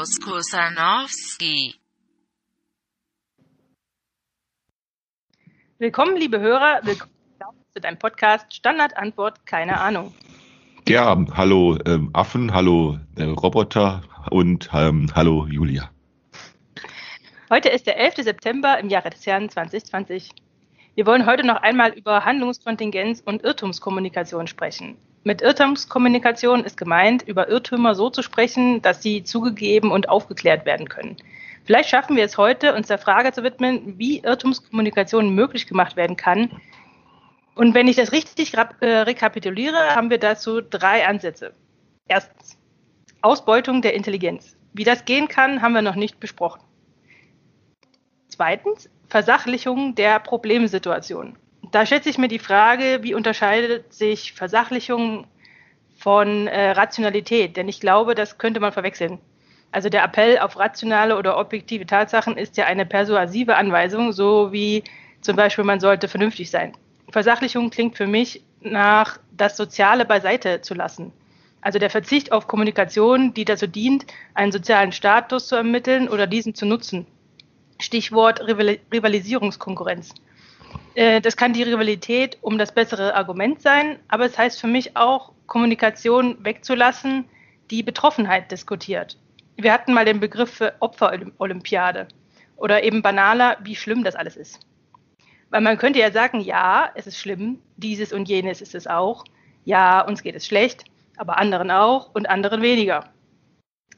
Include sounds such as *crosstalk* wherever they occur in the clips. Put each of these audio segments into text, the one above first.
Klaus Kusanowski. Willkommen, liebe Hörer, willkommen zu deinem Podcast Standardantwort, keine Ahnung. Ja, hallo ähm, Affen, hallo äh, Roboter und ähm, hallo Julia. Heute ist der 11. September im Jahre des Herrn 2020. Wir wollen heute noch einmal über Handlungskontingenz und Irrtumskommunikation sprechen. Mit Irrtumskommunikation ist gemeint, über Irrtümer so zu sprechen, dass sie zugegeben und aufgeklärt werden können. Vielleicht schaffen wir es heute, uns der Frage zu widmen, wie Irrtumskommunikation möglich gemacht werden kann. Und wenn ich das richtig äh, rekapituliere, haben wir dazu drei Ansätze. Erstens, Ausbeutung der Intelligenz. Wie das gehen kann, haben wir noch nicht besprochen. Zweitens, Versachlichung der Problemsituation. Da schätze ich mir die Frage, wie unterscheidet sich Versachlichung von äh, Rationalität? Denn ich glaube, das könnte man verwechseln. Also der Appell auf rationale oder objektive Tatsachen ist ja eine persuasive Anweisung, so wie zum Beispiel man sollte vernünftig sein. Versachlichung klingt für mich nach das Soziale beiseite zu lassen. Also der Verzicht auf Kommunikation, die dazu dient, einen sozialen Status zu ermitteln oder diesen zu nutzen. Stichwort Rivalisierungskonkurrenz. Äh, das kann die Rivalität um das bessere Argument sein, aber es heißt für mich auch, Kommunikation wegzulassen, die Betroffenheit diskutiert. Wir hatten mal den Begriff für Opferolympiade oder eben banaler, wie schlimm das alles ist. Weil man könnte ja sagen, ja, es ist schlimm, dieses und jenes ist es auch. Ja, uns geht es schlecht, aber anderen auch und anderen weniger.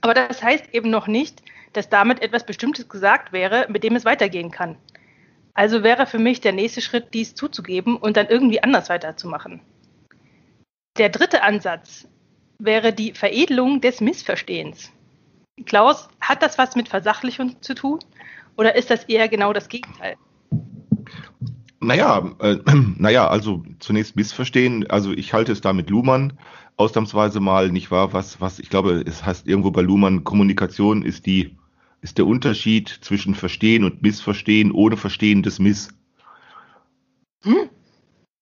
Aber das heißt eben noch nicht, dass damit etwas Bestimmtes gesagt wäre, mit dem es weitergehen kann. Also wäre für mich der nächste Schritt, dies zuzugeben und dann irgendwie anders weiterzumachen. Der dritte Ansatz wäre die Veredelung des Missverstehens. Klaus, hat das was mit Versachlichung zu tun oder ist das eher genau das Gegenteil? Naja, äh, *clears throat* naja, also zunächst Missverstehen. Also ich halte es da mit Luhmann ausnahmsweise mal nicht wahr, was, was ich glaube, es heißt irgendwo bei Luhmann, Kommunikation ist die ist der Unterschied zwischen Verstehen und Missverstehen ohne Verstehen des Miss. Hm?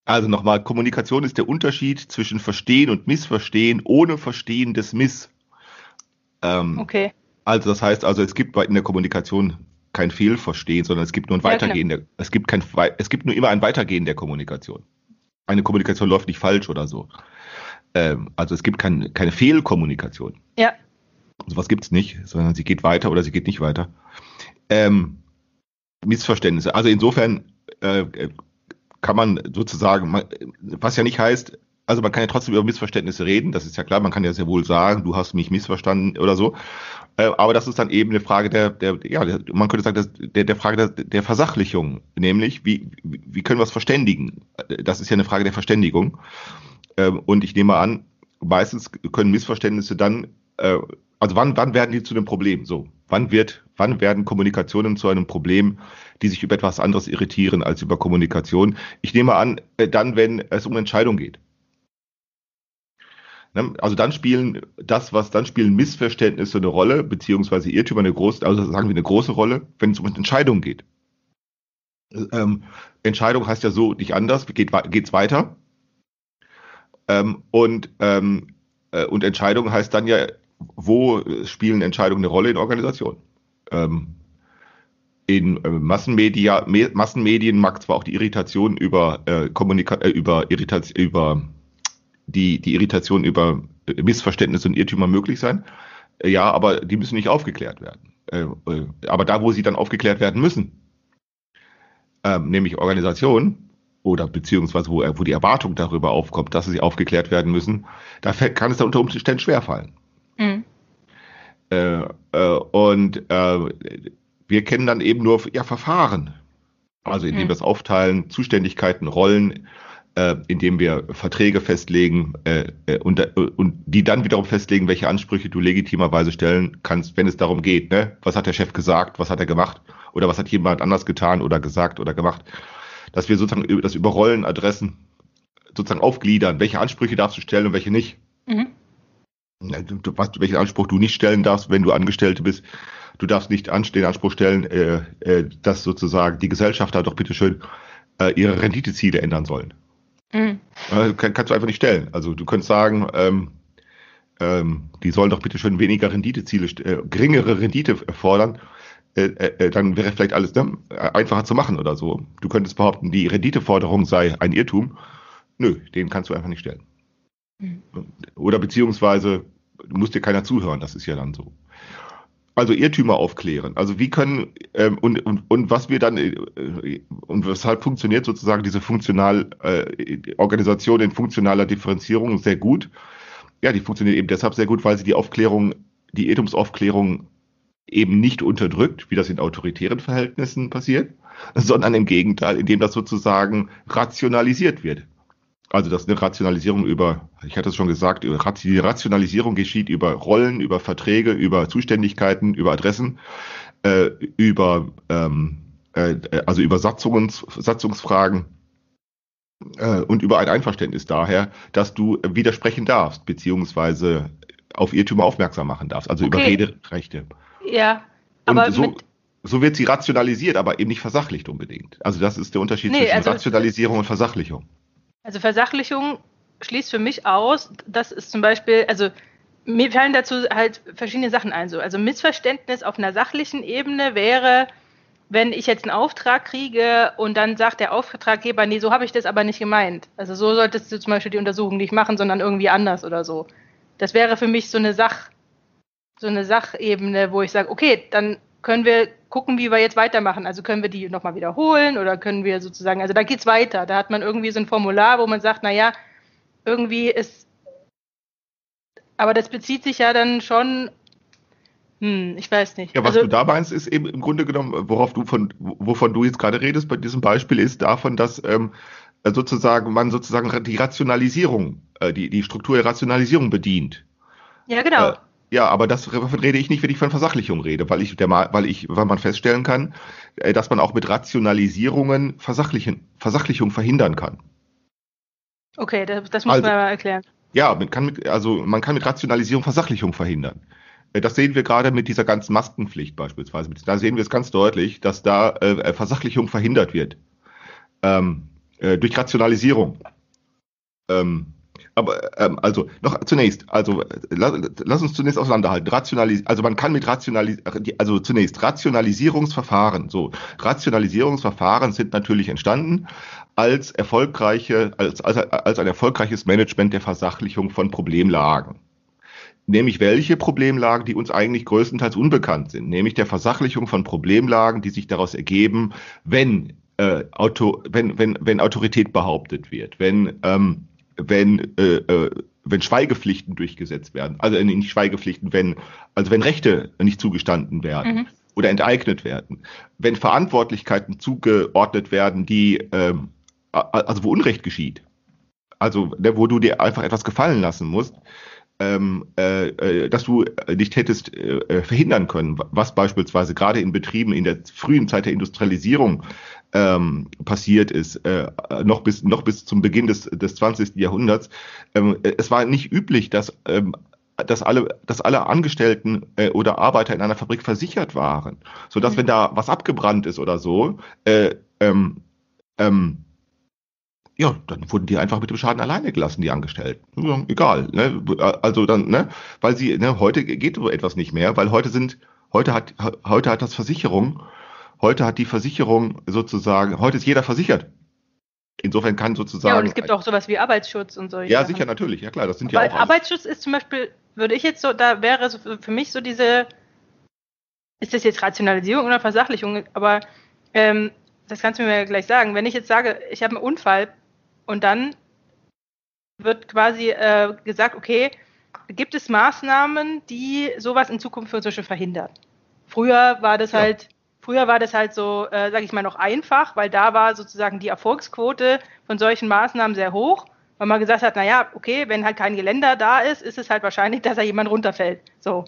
Also nochmal, Kommunikation ist der Unterschied zwischen Verstehen und Missverstehen ohne Verstehen des Miss. Ähm, okay. Also das heißt also, es gibt in der Kommunikation kein Fehlverstehen, sondern es gibt nur ein Weitergehen. Ja, der, es gibt kein, es gibt nur immer ein Weitergehen der Kommunikation. Eine Kommunikation läuft nicht falsch oder so. Ähm, also es gibt kein, keine Fehlkommunikation. Ja. Sowas gibt es nicht, sondern sie geht weiter oder sie geht nicht weiter. Ähm, Missverständnisse. Also insofern äh, kann man sozusagen, was ja nicht heißt, also man kann ja trotzdem über Missverständnisse reden, das ist ja klar, man kann ja sehr wohl sagen, du hast mich missverstanden oder so. Äh, aber das ist dann eben eine Frage der, der ja, man könnte sagen, der, der Frage der, der Versachlichung, nämlich wie, wie können wir es verständigen? Das ist ja eine Frage der Verständigung. Ähm, und ich nehme an, meistens können Missverständnisse dann äh, also wann, wann werden die zu einem Problem? So, wann wird, wann werden Kommunikationen zu einem Problem, die sich über etwas anderes irritieren als über Kommunikation? Ich nehme an, äh, dann, wenn es um Entscheidung geht. Ne? Also dann spielen das, was dann spielen Missverständnisse eine Rolle, beziehungsweise Irrtümer eine große, also sagen wir eine große Rolle, wenn es um Entscheidung geht. Ähm, Entscheidung heißt ja so nicht anders, geht geht's weiter. Ähm, und ähm, äh, und Entscheidung heißt dann ja wo spielen Entscheidungen eine Rolle in Organisationen? Ähm, in äh, Massenmedia, Me Massenmedien mag zwar auch die Irritation über äh, Kommunika äh, über Irritation über die die Irritation über äh, Missverständnisse und Irrtümer möglich sein. Äh, ja, aber die müssen nicht aufgeklärt werden. Äh, aber da, wo sie dann aufgeklärt werden müssen, ähm, nämlich Organisationen oder beziehungsweise wo, wo die Erwartung darüber aufkommt, dass sie aufgeklärt werden müssen, da kann es dann unter Umständen schwerfallen. Mhm. Äh, äh, und äh, wir kennen dann eben nur ja, Verfahren. Also indem mhm. wir es aufteilen, Zuständigkeiten, Rollen, äh, indem wir Verträge festlegen äh, und, und die dann wiederum festlegen, welche Ansprüche du legitimerweise stellen kannst, wenn es darum geht. Ne? Was hat der Chef gesagt, was hat er gemacht oder was hat jemand anders getan oder gesagt oder gemacht. Dass wir sozusagen das über Rollenadressen sozusagen aufgliedern, welche Ansprüche darfst du stellen und welche nicht. Mhm was, welchen Anspruch du nicht stellen darfst, wenn du Angestellte bist. Du darfst nicht den Anspruch stellen, äh, äh, dass sozusagen die Gesellschafter doch bitteschön äh, ihre Renditeziele ändern sollen. Mhm. Äh, kann, kannst du einfach nicht stellen. Also du könntest sagen, ähm, ähm, die sollen doch bitte schon weniger Renditeziele, äh, geringere Rendite fordern. Äh, dann wäre vielleicht alles ne, einfacher zu machen oder so. Du könntest behaupten, die Renditeforderung sei ein Irrtum. Nö, den kannst du einfach nicht stellen. Mhm. Oder beziehungsweise, du musst dir keiner zuhören, das ist ja dann so. Also Irrtümer aufklären. Also wie können ähm, und, und, und was wir dann äh, und weshalb funktioniert sozusagen diese funktional äh, Organisation in funktionaler Differenzierung sehr gut. Ja, die funktioniert eben deshalb sehr gut, weil sie die Aufklärung, die Irrtumsaufklärung eben nicht unterdrückt, wie das in autoritären Verhältnissen passiert, sondern im Gegenteil, indem das sozusagen rationalisiert wird. Also dass eine Rationalisierung über, ich hatte es schon gesagt, über die Rationalisierung geschieht über Rollen, über Verträge, über Zuständigkeiten, über Adressen, äh, über ähm, äh, also über Satzungs, Satzungsfragen äh, und über ein Einverständnis daher, dass du widersprechen darfst, beziehungsweise auf Irrtümer aufmerksam machen darfst, also über Okay. Rederechte. Ja, Und aber so, so wird sie rationalisiert, aber eben nicht versachlicht unbedingt. Also das ist der Unterschied Nee, zwischen also- Rationalisierung und Versachlichung. Also Versachlichung schließt für mich aus, das ist zum Beispiel, also mir fallen dazu halt verschiedene Sachen ein. So. Also Missverständnis auf einer sachlichen Ebene wäre, wenn ich jetzt einen Auftrag kriege und dann sagt der Auftraggeber, nee, so habe ich das aber nicht gemeint. Also so solltest du zum Beispiel die Untersuchung nicht machen, sondern irgendwie anders oder so. Das wäre für mich so eine Sach, so eine Sachebene, wo ich sage, okay, dann können wir gucken, wie wir jetzt weitermachen. Also können wir die nochmal wiederholen oder können wir sozusagen, also da geht's weiter. Da hat man irgendwie so ein Formular, wo man sagt, naja, irgendwie ist, aber das bezieht sich ja dann schon, hm, ich weiß nicht. Ja, was also, du da meinst, ist eben im Grunde genommen, worauf du von, wovon du jetzt gerade redest bei diesem Beispiel, ist davon, dass ähm, sozusagen man sozusagen die Rationalisierung, äh, die, die Struktur der Rationalisierung bedient. ja, genau. Äh, ja, aber das rede ich nicht, wenn ich von Versachlichung rede, weil ich der weil ich, weil man feststellen kann, äh, dass man auch mit Rationalisierungen Versachlichen, Versachlichung verhindern kann. Okay, das, das muss also- man mal erklären. Ja, man kann mit, also man kann mit Rationalisierung Versachlichung verhindern. Äh, Das sehen wir gerade mit dieser ganzen Maskenpflicht beispielsweise. Da sehen wir es ganz deutlich, dass da äh, Versachlichung verhindert wird. Ähm, äh, durch Rationalisierung. Ähm, aber ähm, also noch zunächst, also lass, lass uns zunächst auseinanderhalten. Rationalis also man kann mit Rationalis also zunächst Rationalisierungsverfahren. So Rationalisierungsverfahren sind natürlich entstanden als erfolgreiche als, als, als ein erfolgreiches Management der Versachlichung von Problemlagen. Nämlich welche Problemlagen, die uns eigentlich größtenteils unbekannt sind, nämlich der Versachlichung von Problemlagen, die sich daraus ergeben, wenn äh, Auto, wenn, wenn, wenn Autorität behauptet wird, wenn ähm, wenn, äh, äh, wenn Schweigepflichten durchgesetzt werden, also äh, nicht Schweigepflichten, wenn, also wenn Rechte nicht zugestanden werden Mhm. oder enteignet werden, wenn Verantwortlichkeiten zugeordnet werden, die, ähm, also wo Unrecht geschieht, also ne, wo du dir einfach etwas gefallen lassen musst, ähm, äh, äh, dass du nicht hättest äh, äh, verhindern können, was beispielsweise gerade in Betrieben in der frühen Zeit der Industrialisierung ähm, passiert ist, äh, noch bis noch bis zum Beginn des, des 20. Jahrhunderts. Ähm, es war nicht üblich, dass ähm, dass alle, dass alle Angestellten äh, oder Arbeiter in einer Fabrik versichert waren, so dass Mhm. wenn da was abgebrannt ist oder so, äh, ähm, ähm, ja, dann wurden die einfach mit dem Schaden alleine gelassen, die Angestellten. Ja, egal, ne? Also dann, ne, weil sie, ne, heute geht so etwas nicht mehr, weil heute sind, heute hat, heute hat das Versicherung, heute hat die Versicherung sozusagen, heute ist jeder versichert. Insofern kann sozusagen. Ja, und es gibt auch sowas wie Arbeitsschutz und solche Ja, Sachen. sicher, natürlich, ja klar, das sind ja Weil auch. Arbeitsschutz ist zum Beispiel, würde ich jetzt so, da wäre so für mich so diese, ist das jetzt Rationalisierung oder Versachlichung? Aber ähm, das kannst du mir ja gleich sagen. Wenn ich jetzt sage, ich habe einen Unfall und dann wird quasi äh, gesagt, okay, gibt es Maßnahmen, die sowas in Zukunft für solche verhindern? Früher war das Ja. halt, früher war das halt so, äh, sage ich mal, noch einfach, weil da war sozusagen die Erfolgsquote von solchen Maßnahmen sehr hoch, weil man gesagt hat, naja, okay, wenn halt kein Geländer da ist, ist es halt wahrscheinlich, *laughs* dass da jemand runterfällt. So.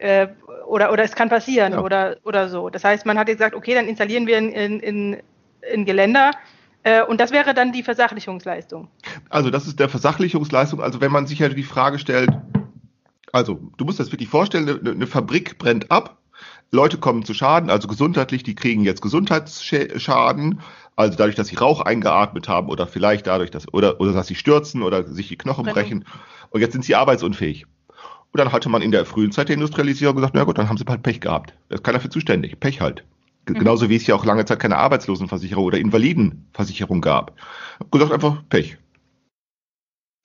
Äh, oder, oder es kann passieren Ja. oder, oder so. Das heißt, man hat gesagt, okay, dann installieren wir in, in, in, in Geländer. Äh, und das wäre dann die Versachlichungsleistung. Also das ist der Versachlichungsleistung. Also wenn man sich ja die Frage stellt, also du musst das wirklich vorstellen, eine, Fabrik brennt ab. Leute kommen zu Schaden, also gesundheitlich, die kriegen jetzt Gesundheitsschaden, also dadurch, dass sie Rauch eingeatmet haben oder vielleicht dadurch, dass, oder, oder dass sie stürzen oder sich die Knochen Brennung. brechen. Und jetzt sind sie arbeitsunfähig. Und dann hatte man in der frühen Zeit der Industrialisierung gesagt, na gut, dann haben sie halt Pech gehabt. Da ist keiner für zuständig. Pech halt. Genauso wie es ja auch lange Zeit keine Arbeitslosenversicherung oder Invalidenversicherung gab. Hab gesagt, einfach Pech.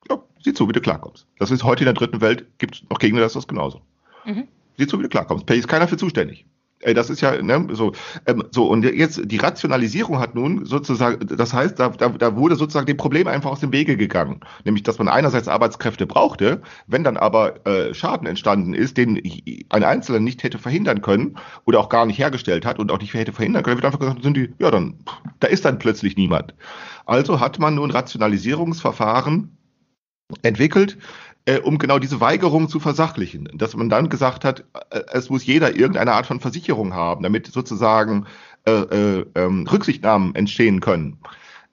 Ja, sieh zu, wie du klarkommst. Das ist heute in der dritten Welt, gibt es noch Gegner, das ist das genauso. Mhm. Sieh zu, wie du klarkommst. Pech ist keiner für zuständig. Das ist ja, ne, so, ähm, so, und jetzt die Rationalisierung hat nun sozusagen, das heißt, da, da, da wurde sozusagen dem Problem einfach aus dem Wege gegangen. Nämlich, dass man einerseits Arbeitskräfte brauchte, wenn dann aber äh, Schaden entstanden ist, den ein Einzelner nicht hätte verhindern können oder auch gar nicht hergestellt hat und auch nicht hätte verhindern können, wird einfach gesagt, sind die, ja, dann, da ist dann plötzlich niemand. Also hat man nun Rationalisierungsverfahren entwickelt, äh, um genau diese Weigerung zu versachlichen. Dass man dann gesagt hat, äh, es muss jeder irgendeine Art von Versicherung haben, damit sozusagen äh, äh, ähm, Rücksichtnahmen entstehen können.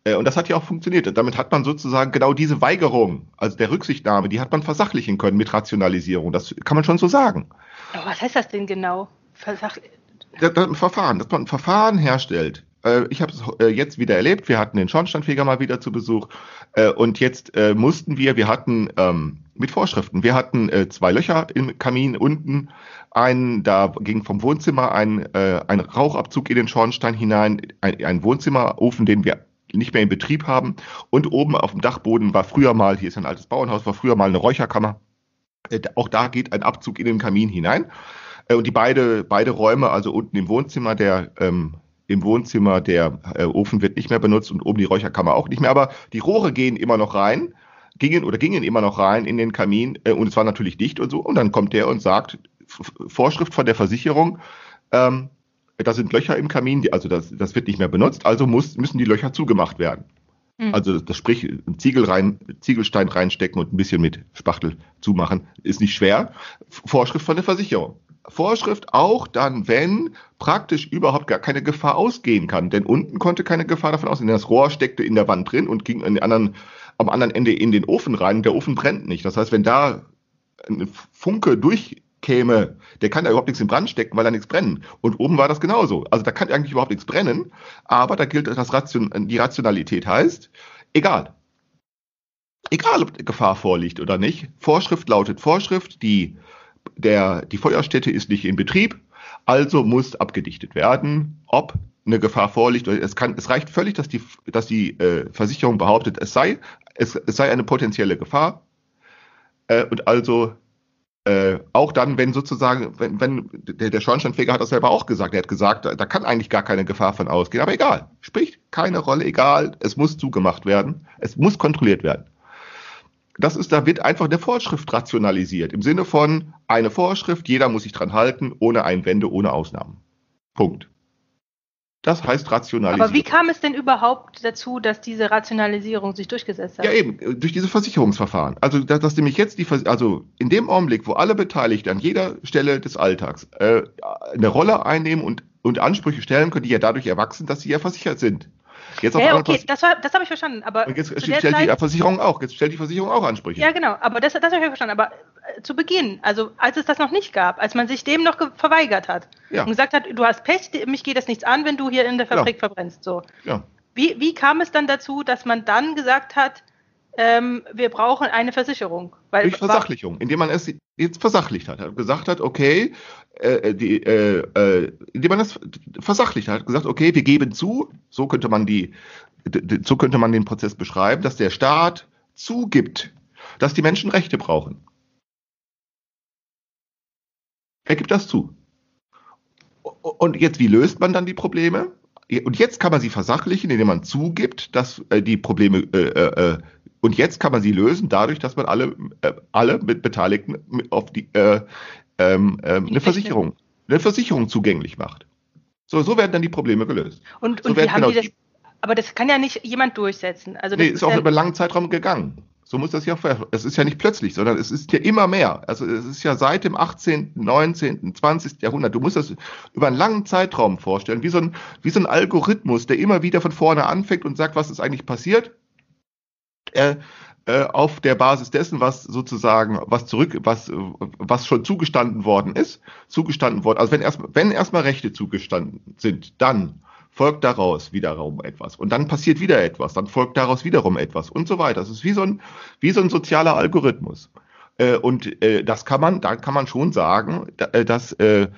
Äh, Und das hat ja auch funktioniert. Damit hat man sozusagen genau diese Weigerung, also der Rücksichtnahme, die hat man versachlichen können mit Rationalisierung. Das kann man schon so sagen. Aber was heißt das denn genau? Versach Da- da- ein Verfahren, dass man ein Verfahren herstellt. Äh, Ich habe es äh, jetzt wieder erlebt. Wir hatten den Schornsteinfeger mal wieder zu Besuch äh, und jetzt mussten wir, wir hatten ähm, mit Vorschriften, wir hatten zwei Löcher im Kamin unten, einen, da ging vom Wohnzimmer ein, ein Rauchabzug in den Schornstein hinein, ein, ein Wohnzimmerofen, den wir nicht mehr in Betrieb haben und oben auf dem Dachboden war früher mal, hier ist ein altes Bauernhaus, war früher mal eine Räucherkammer. Auch da geht ein Abzug in den Kamin hinein. Und die beide, beide Räume, also unten im Wohnzimmer, der ähm, im Wohnzimmer, der äh, Ofen wird nicht mehr benutzt und oben die Räucherkammer auch nicht mehr, aber die Rohre gehen immer noch rein, gingen oder gingen immer noch rein in den Kamin äh, und es war natürlich dicht und so. Und dann kommt der und sagt, Vorschrift von der Versicherung, ähm, da sind Löcher im Kamin, die, also das, das wird nicht mehr benutzt, also muss, müssen die Löcher zugemacht werden. Mhm. Also das sprich, einen Ziegel rein, Ziegelstein reinstecken und ein bisschen mit Spachtel zumachen, ist nicht schwer. Vorschrift von der Versicherung. Vorschrift auch dann, wenn praktisch überhaupt gar keine Gefahr ausgehen kann. Denn unten konnte keine Gefahr davon ausgehen. Das Rohr steckte in der Wand drin und ging anderen, am anderen Ende in den Ofen rein. Der Ofen brennt nicht. Das heißt, wenn da ein Funke durchkäme, der kann da überhaupt nichts in Brand stecken, weil da nichts brennen. Und oben war das genauso. Also da kann eigentlich überhaupt nichts brennen. Aber da gilt das Ration, die Rationalität heißt, egal. Egal, ob Gefahr vorliegt oder nicht. Vorschrift lautet Vorschrift, die, der, die Feuerstätte ist nicht in Betrieb, also muss abgedichtet werden, ob eine Gefahr vorliegt. Es, kann, es reicht völlig, dass die, dass die äh, Versicherung behauptet, es sei, es, es sei eine potenzielle Gefahr. Äh, und also äh, auch dann, wenn sozusagen, wenn, wenn der, der Schornsteinfeger hat das selber auch gesagt, er hat gesagt, da, da kann eigentlich gar keine Gefahr von ausgehen, aber egal, spricht keine Rolle, egal, es muss zugemacht werden, es muss kontrolliert werden. Das ist, da wird einfach eine Vorschrift rationalisiert, im Sinne von eine Vorschrift, jeder muss sich dran halten, ohne Einwände, ohne Ausnahmen. Punkt. Das heißt Rationalisierung. Aber wie kam es denn überhaupt dazu, dass diese Rationalisierung sich durchgesetzt hat? Ja, eben, durch diese Versicherungsverfahren. Also, dass, dass nämlich jetzt die, Vers also in dem Augenblick, wo alle Beteiligten an jeder Stelle des Alltags äh, eine Rolle einnehmen und, und Ansprüche stellen können, die ja dadurch erwachsen, dass sie ja versichert sind. Jetzt ja, einmal okay, das, war- das habe ich verstanden. Aber und jetzt stellt der die Zeit, Versicherung auch, jetzt stellt die Versicherung auch Ansprüche. ja, genau, aber das, das habe ich verstanden. Aber äh, zu Beginn, also als es das noch nicht gab, als man sich dem noch ge- verweigert hat Ja. und gesagt hat, du hast Pech, mich geht das nichts an, wenn du hier in der. Fabrik verbrennst. So. ja. Wie, wie kam es dann dazu, dass man dann gesagt hat, ähm, wir brauchen eine Versicherung? Weil, Durch Versachlichung, indem man es jetzt versachlicht hat gesagt hat, okay, äh, die, äh, äh, indem man es versachlicht hat, gesagt, okay, wir geben zu, so könnte man die, so könnte man den Prozess beschreiben, dass der Staat zugibt, dass die Menschen Rechte brauchen. Er gibt das zu. Und jetzt, wie löst man dann die Probleme? Und jetzt kann man sie versachlichen, indem man zugibt, dass äh, die Probleme äh, äh, äh, und jetzt kann man sie lösen dadurch, dass man alle, äh, alle mit Beteiligten auf die äh, ähm, ähm, eine. Versicherung, eine Versicherung zugänglich macht. So, so werden dann die Probleme gelöst. Und, So und werden wie haben genau die das, aber das kann ja nicht jemand durchsetzen. Also Nee, ist auch ja, über einen langen Zeitraum gegangen. So muss das ja Es ist ja nicht plötzlich, sondern es ist ja immer mehr. Also es ist ja seit dem 18., 19., 20. Jahrhundert. Du musst das über einen langen Zeitraum vorstellen, wie so ein, wie so ein Algorithmus, der immer wieder von vorne anfängt und sagt, was ist eigentlich passiert. Äh, äh, auf der Basis dessen, was sozusagen, was zurück, was, was schon zugestanden worden ist, zugestanden worden, also wenn erstmal, wenn erstmal Rechte zugestanden sind, dann folgt daraus wiederum etwas. Und dann passiert wieder etwas, dann folgt daraus wiederum etwas und so weiter. Das ist wie so ein, wie so ein sozialer Algorithmus. Äh, und äh, das kann man, da kann man schon sagen, äh, dass äh,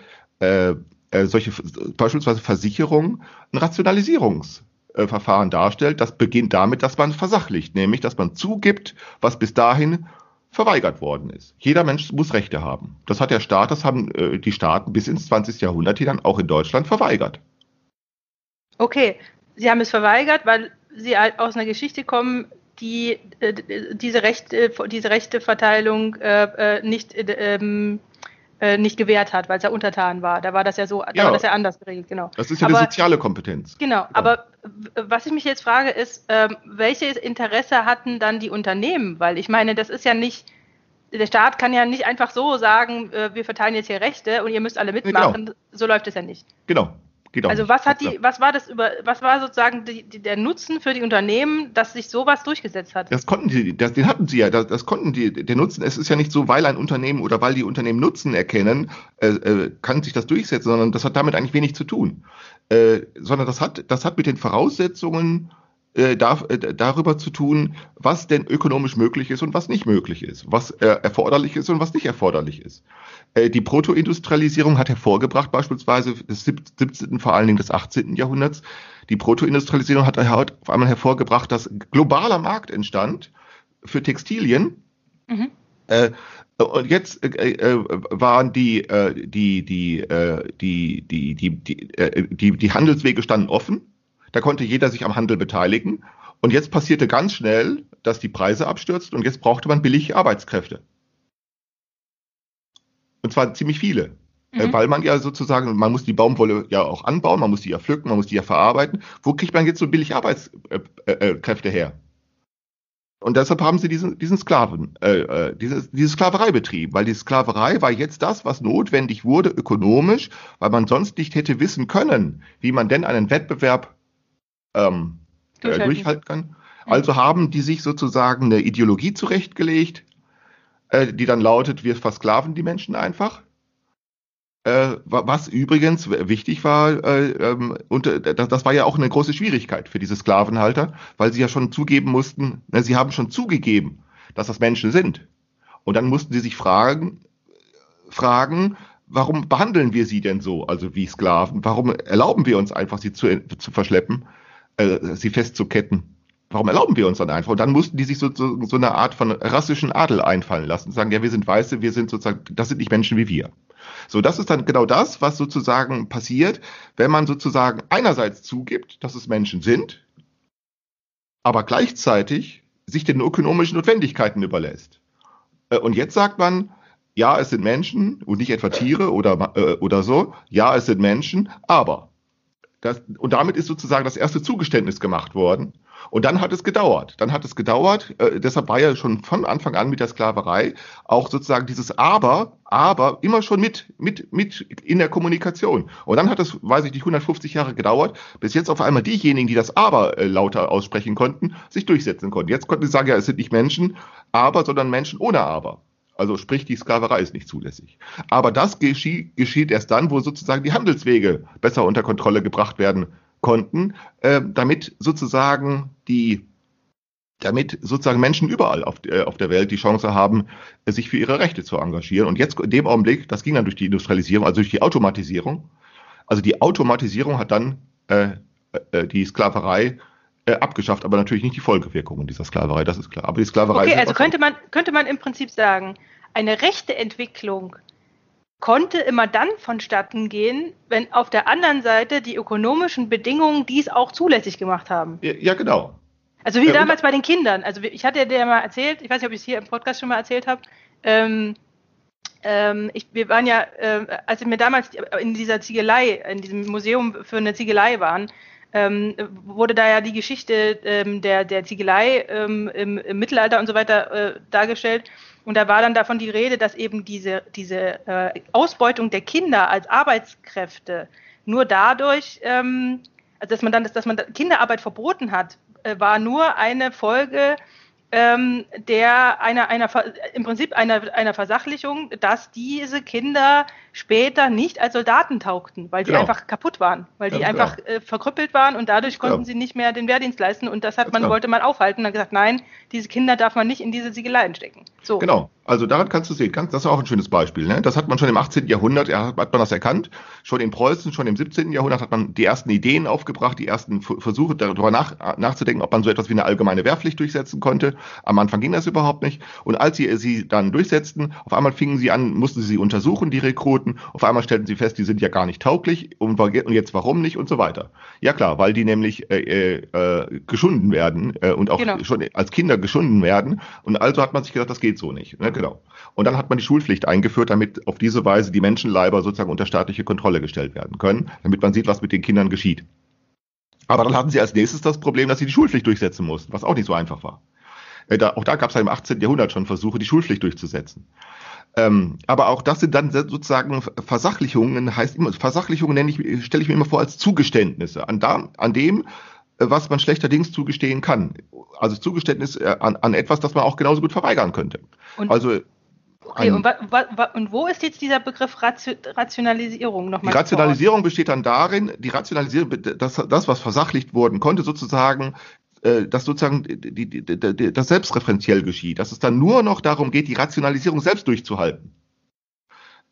äh, äh, solche beispielsweise Versicherung ein Rationalisierungsverfahren darstellt. Das beginnt damit, dass man versachlicht, nämlich dass man zugibt, was bis dahin verweigert worden ist. Jeder Mensch muss Rechte haben. Das hat der Staat, das haben äh, die Staaten bis ins 20. Jahrhundert hinein auch in Deutschland verweigert. Okay, Sie haben es verweigert, weil Sie aus einer Geschichte kommen, die äh, diese, Rechte, diese Rechteverteilung äh, nicht ähm, äh, nicht gewährt hat, weil es ja untertan war. Da war das ja so, da war das ja anders geregelt, genau. Das ist ja aber, eine soziale Kompetenz. Genau, ja. aber was ich mich jetzt frage, ist, ähm, welches Interesse hatten dann die Unternehmen? Weil ich meine, das ist ja nicht, der Staat kann ja nicht einfach so sagen, äh, wir verteilen jetzt hier Rechte und ihr müsst alle mitmachen. Genau. So läuft es ja nicht. Genau, also was hat die, was war das über, was war sozusagen die, die, der Nutzen für die Unternehmen, dass sich sowas durchgesetzt hat? Das konnten die, das, den hatten sie ja, das, das konnten die, der Nutzen. Es ist ja nicht so, weil ein Unternehmen oder weil die Unternehmen Nutzen erkennen, äh, äh, kann sich das durchsetzen, sondern das hat damit eigentlich wenig zu tun, äh, sondern das hat, das hat mit den Voraussetzungen äh, da, äh, darüber zu tun, was denn ökonomisch möglich ist und was nicht möglich ist, was äh, erforderlich ist und was nicht erforderlich ist. Äh, die Protoindustrialisierung hat hervorgebracht, beispielsweise des 17., vor allen Dingen des 18. Jahrhunderts, die Protoindustrialisierung hat auf einmal hervorgebracht, dass globaler Markt entstand für Textilien. Mhm. Und jetzt äh, äh, waren die, äh, die, die, die, die, die, die, die, die Handelswege standen offen. Da konnte jeder sich am Handel beteiligen. Und jetzt passierte ganz schnell, dass die Preise abstürzten und jetzt brauchte man billige Arbeitskräfte. Und zwar ziemlich viele. Äh, mhm. Weil man ja sozusagen, man muss die Baumwolle ja auch anbauen, man muss die ja pflücken, man muss die ja verarbeiten. Wo kriegt man jetzt so billig Arbeitskräfte her? Und deshalb haben sie diesen, diesen Sklaven, äh, äh diese, diese Sklaverei betrieben, weil die Sklaverei war jetzt das, was notwendig wurde ökonomisch, weil man sonst nicht hätte wissen können, wie man denn einen Wettbewerb ähm, durchhalten. Äh, durchhalten kann. Also haben die sich sozusagen eine Ideologie zurechtgelegt, äh, die dann lautet, wir versklaven die Menschen einfach. Äh, was übrigens wichtig war, äh, ähm, und äh, das, das war ja auch eine große Schwierigkeit für diese Sklavenhalter, weil sie ja schon zugeben mussten, na, sie haben schon zugegeben, dass das Menschen sind. Und dann mussten sie sich fragen, fragen, warum behandeln wir sie denn so, also wie Sklaven? Warum erlauben wir uns einfach, sie zu, zu verschleppen, äh, sie festzuketten? warum erlauben wir uns dann einfach? Und dann mussten die sich so, so, so eine Art von rassischen Adel einfallen lassen, sagen, ja, wir sind Weiße, wir sind sozusagen, das sind nicht Menschen wie wir. So, das ist dann genau das, was sozusagen passiert, wenn man sozusagen einerseits zugibt, dass es Menschen sind, aber gleichzeitig sich den ökonomischen Notwendigkeiten überlässt. Äh, und jetzt sagt man, ja, es sind Menschen und nicht etwa Tiere oder, äh, oder so. Ja, es sind Menschen, aber. Das, und damit ist sozusagen das erste Zugeständnis gemacht worden. Und dann hat es gedauert. Dann hat es gedauert. Äh, deshalb war ja schon von Anfang an mit der Sklaverei auch sozusagen dieses Aber, aber immer schon mit, mit, mit in der Kommunikation. Und dann hat es, weiß ich nicht, 150 Jahre gedauert, bis jetzt auf einmal diejenigen, die das Aber äh, lauter aussprechen konnten, sich durchsetzen konnten. Jetzt konnten sie sagen, ja, es sind nicht Menschen, aber, sondern Menschen ohne Aber. Also sprich, die Sklaverei ist nicht zulässig. Aber das geschieht, geschieht erst dann, wo sozusagen die Handelswege besser unter Kontrolle gebracht werden konnten, äh, damit sozusagen die damit sozusagen Menschen überall auf, äh, auf der Welt die Chance haben, äh, sich für ihre Rechte zu engagieren. Und jetzt in dem Augenblick, das ging dann durch die Industrialisierung, also durch die Automatisierung. Also die Automatisierung hat dann äh, äh, die Sklaverei äh, abgeschafft, aber natürlich nicht die Folgewirkungen dieser Sklaverei, das ist klar. Aber die Sklaverei. Okay, also könnte man, könnte man im Prinzip sagen, eine rechte Entwicklung konnte immer dann vonstatten gehen, wenn auf der anderen Seite die ökonomischen Bedingungen dies auch zulässig gemacht haben. Ja, ja genau. Also wie ja, damals bei den Kindern. Also ich hatte dir mal erzählt, ich weiß nicht, ob ich es hier im Podcast schon mal erzählt habe. Ähm, ähm, ich, wir waren ja, äh, als wir damals in dieser Ziegelei, in diesem Museum für eine Ziegelei waren, ähm, wurde da ja die Geschichte ähm, der, der Ziegelei ähm, im, im, Mittelalter und so weiter äh, dargestellt. Und da war dann davon die Rede, dass eben diese, diese äh, Ausbeutung der Kinder als Arbeitskräfte nur dadurch, ähm, also dass man dann, dass man Kinderarbeit verboten hat, äh, war nur eine Folge ähm, der einer, einer, im Prinzip einer, einer Versachlichung, dass diese Kinder später nicht als Soldaten taugten, weil die Genau. einfach kaputt waren, weil die Ganz einfach äh, verkrüppelt waren und dadurch konnten Genau. sie nicht mehr den Wehrdienst leisten und das hat Ganz man, genau. wollte man aufhalten und hat gesagt, nein, diese Kinder darf man nicht in diese Siegeleien stecken. So. Genau, also daran kannst du sehen, das ist auch ein schönes Beispiel. Ne? Das hat man schon im 18. Jahrhundert, ja, hat man das erkannt. Schon in Preußen, schon im 17. Jahrhundert hat man die ersten Ideen aufgebracht, die ersten Versuche darüber nach, nachzudenken, ob man so etwas wie eine allgemeine Wehrpflicht durchsetzen konnte. Am Anfang ging das überhaupt nicht. Und als sie sie dann durchsetzten, auf einmal fingen sie an, mussten sie sie untersuchen, die Rekruten. Auf einmal stellten sie fest, die sind ja gar nicht tauglich und, und jetzt warum nicht und so weiter. Ja klar, weil die nämlich äh, äh, geschunden werden äh, und auch Genau. schon als Kinder geschunden werden. Und also hat man sich gesagt, das geht so nicht. Ne? Genau. Und dann hat man die Schulpflicht eingeführt, damit auf diese Weise die Menschenleiber sozusagen unter staatliche Kontrolle gestellt werden können, damit man sieht, was mit den Kindern geschieht. Aber dann hatten sie als nächstes das Problem, dass sie die Schulpflicht durchsetzen mussten, was auch nicht so einfach war. Äh, da, auch da gab es ja im 18. Jahrhundert schon Versuche, die Schulpflicht durchzusetzen. Ähm, aber auch das sind dann sozusagen Versachlichungen, heißt immer, Versachlichungen nenne ich, stelle ich mir immer vor als Zugeständnisse an, da, an dem, äh, was man schlechterdings zugestehen kann. Also Zugeständnis äh, an, an etwas, das man auch genauso gut verweigern könnte. Und, Also okay, und, und wo ist jetzt dieser Begriff Ratio, Rationalisierung Die nochmal? Rationalisierung besteht dann darin, die Rationalisierung, das, das was versachlicht worden konnte, sozusagen, äh, dass sozusagen die, die, die, die, das selbstreferenziell geschieht, dass es dann nur noch darum geht, die Rationalisierung selbst durchzuhalten.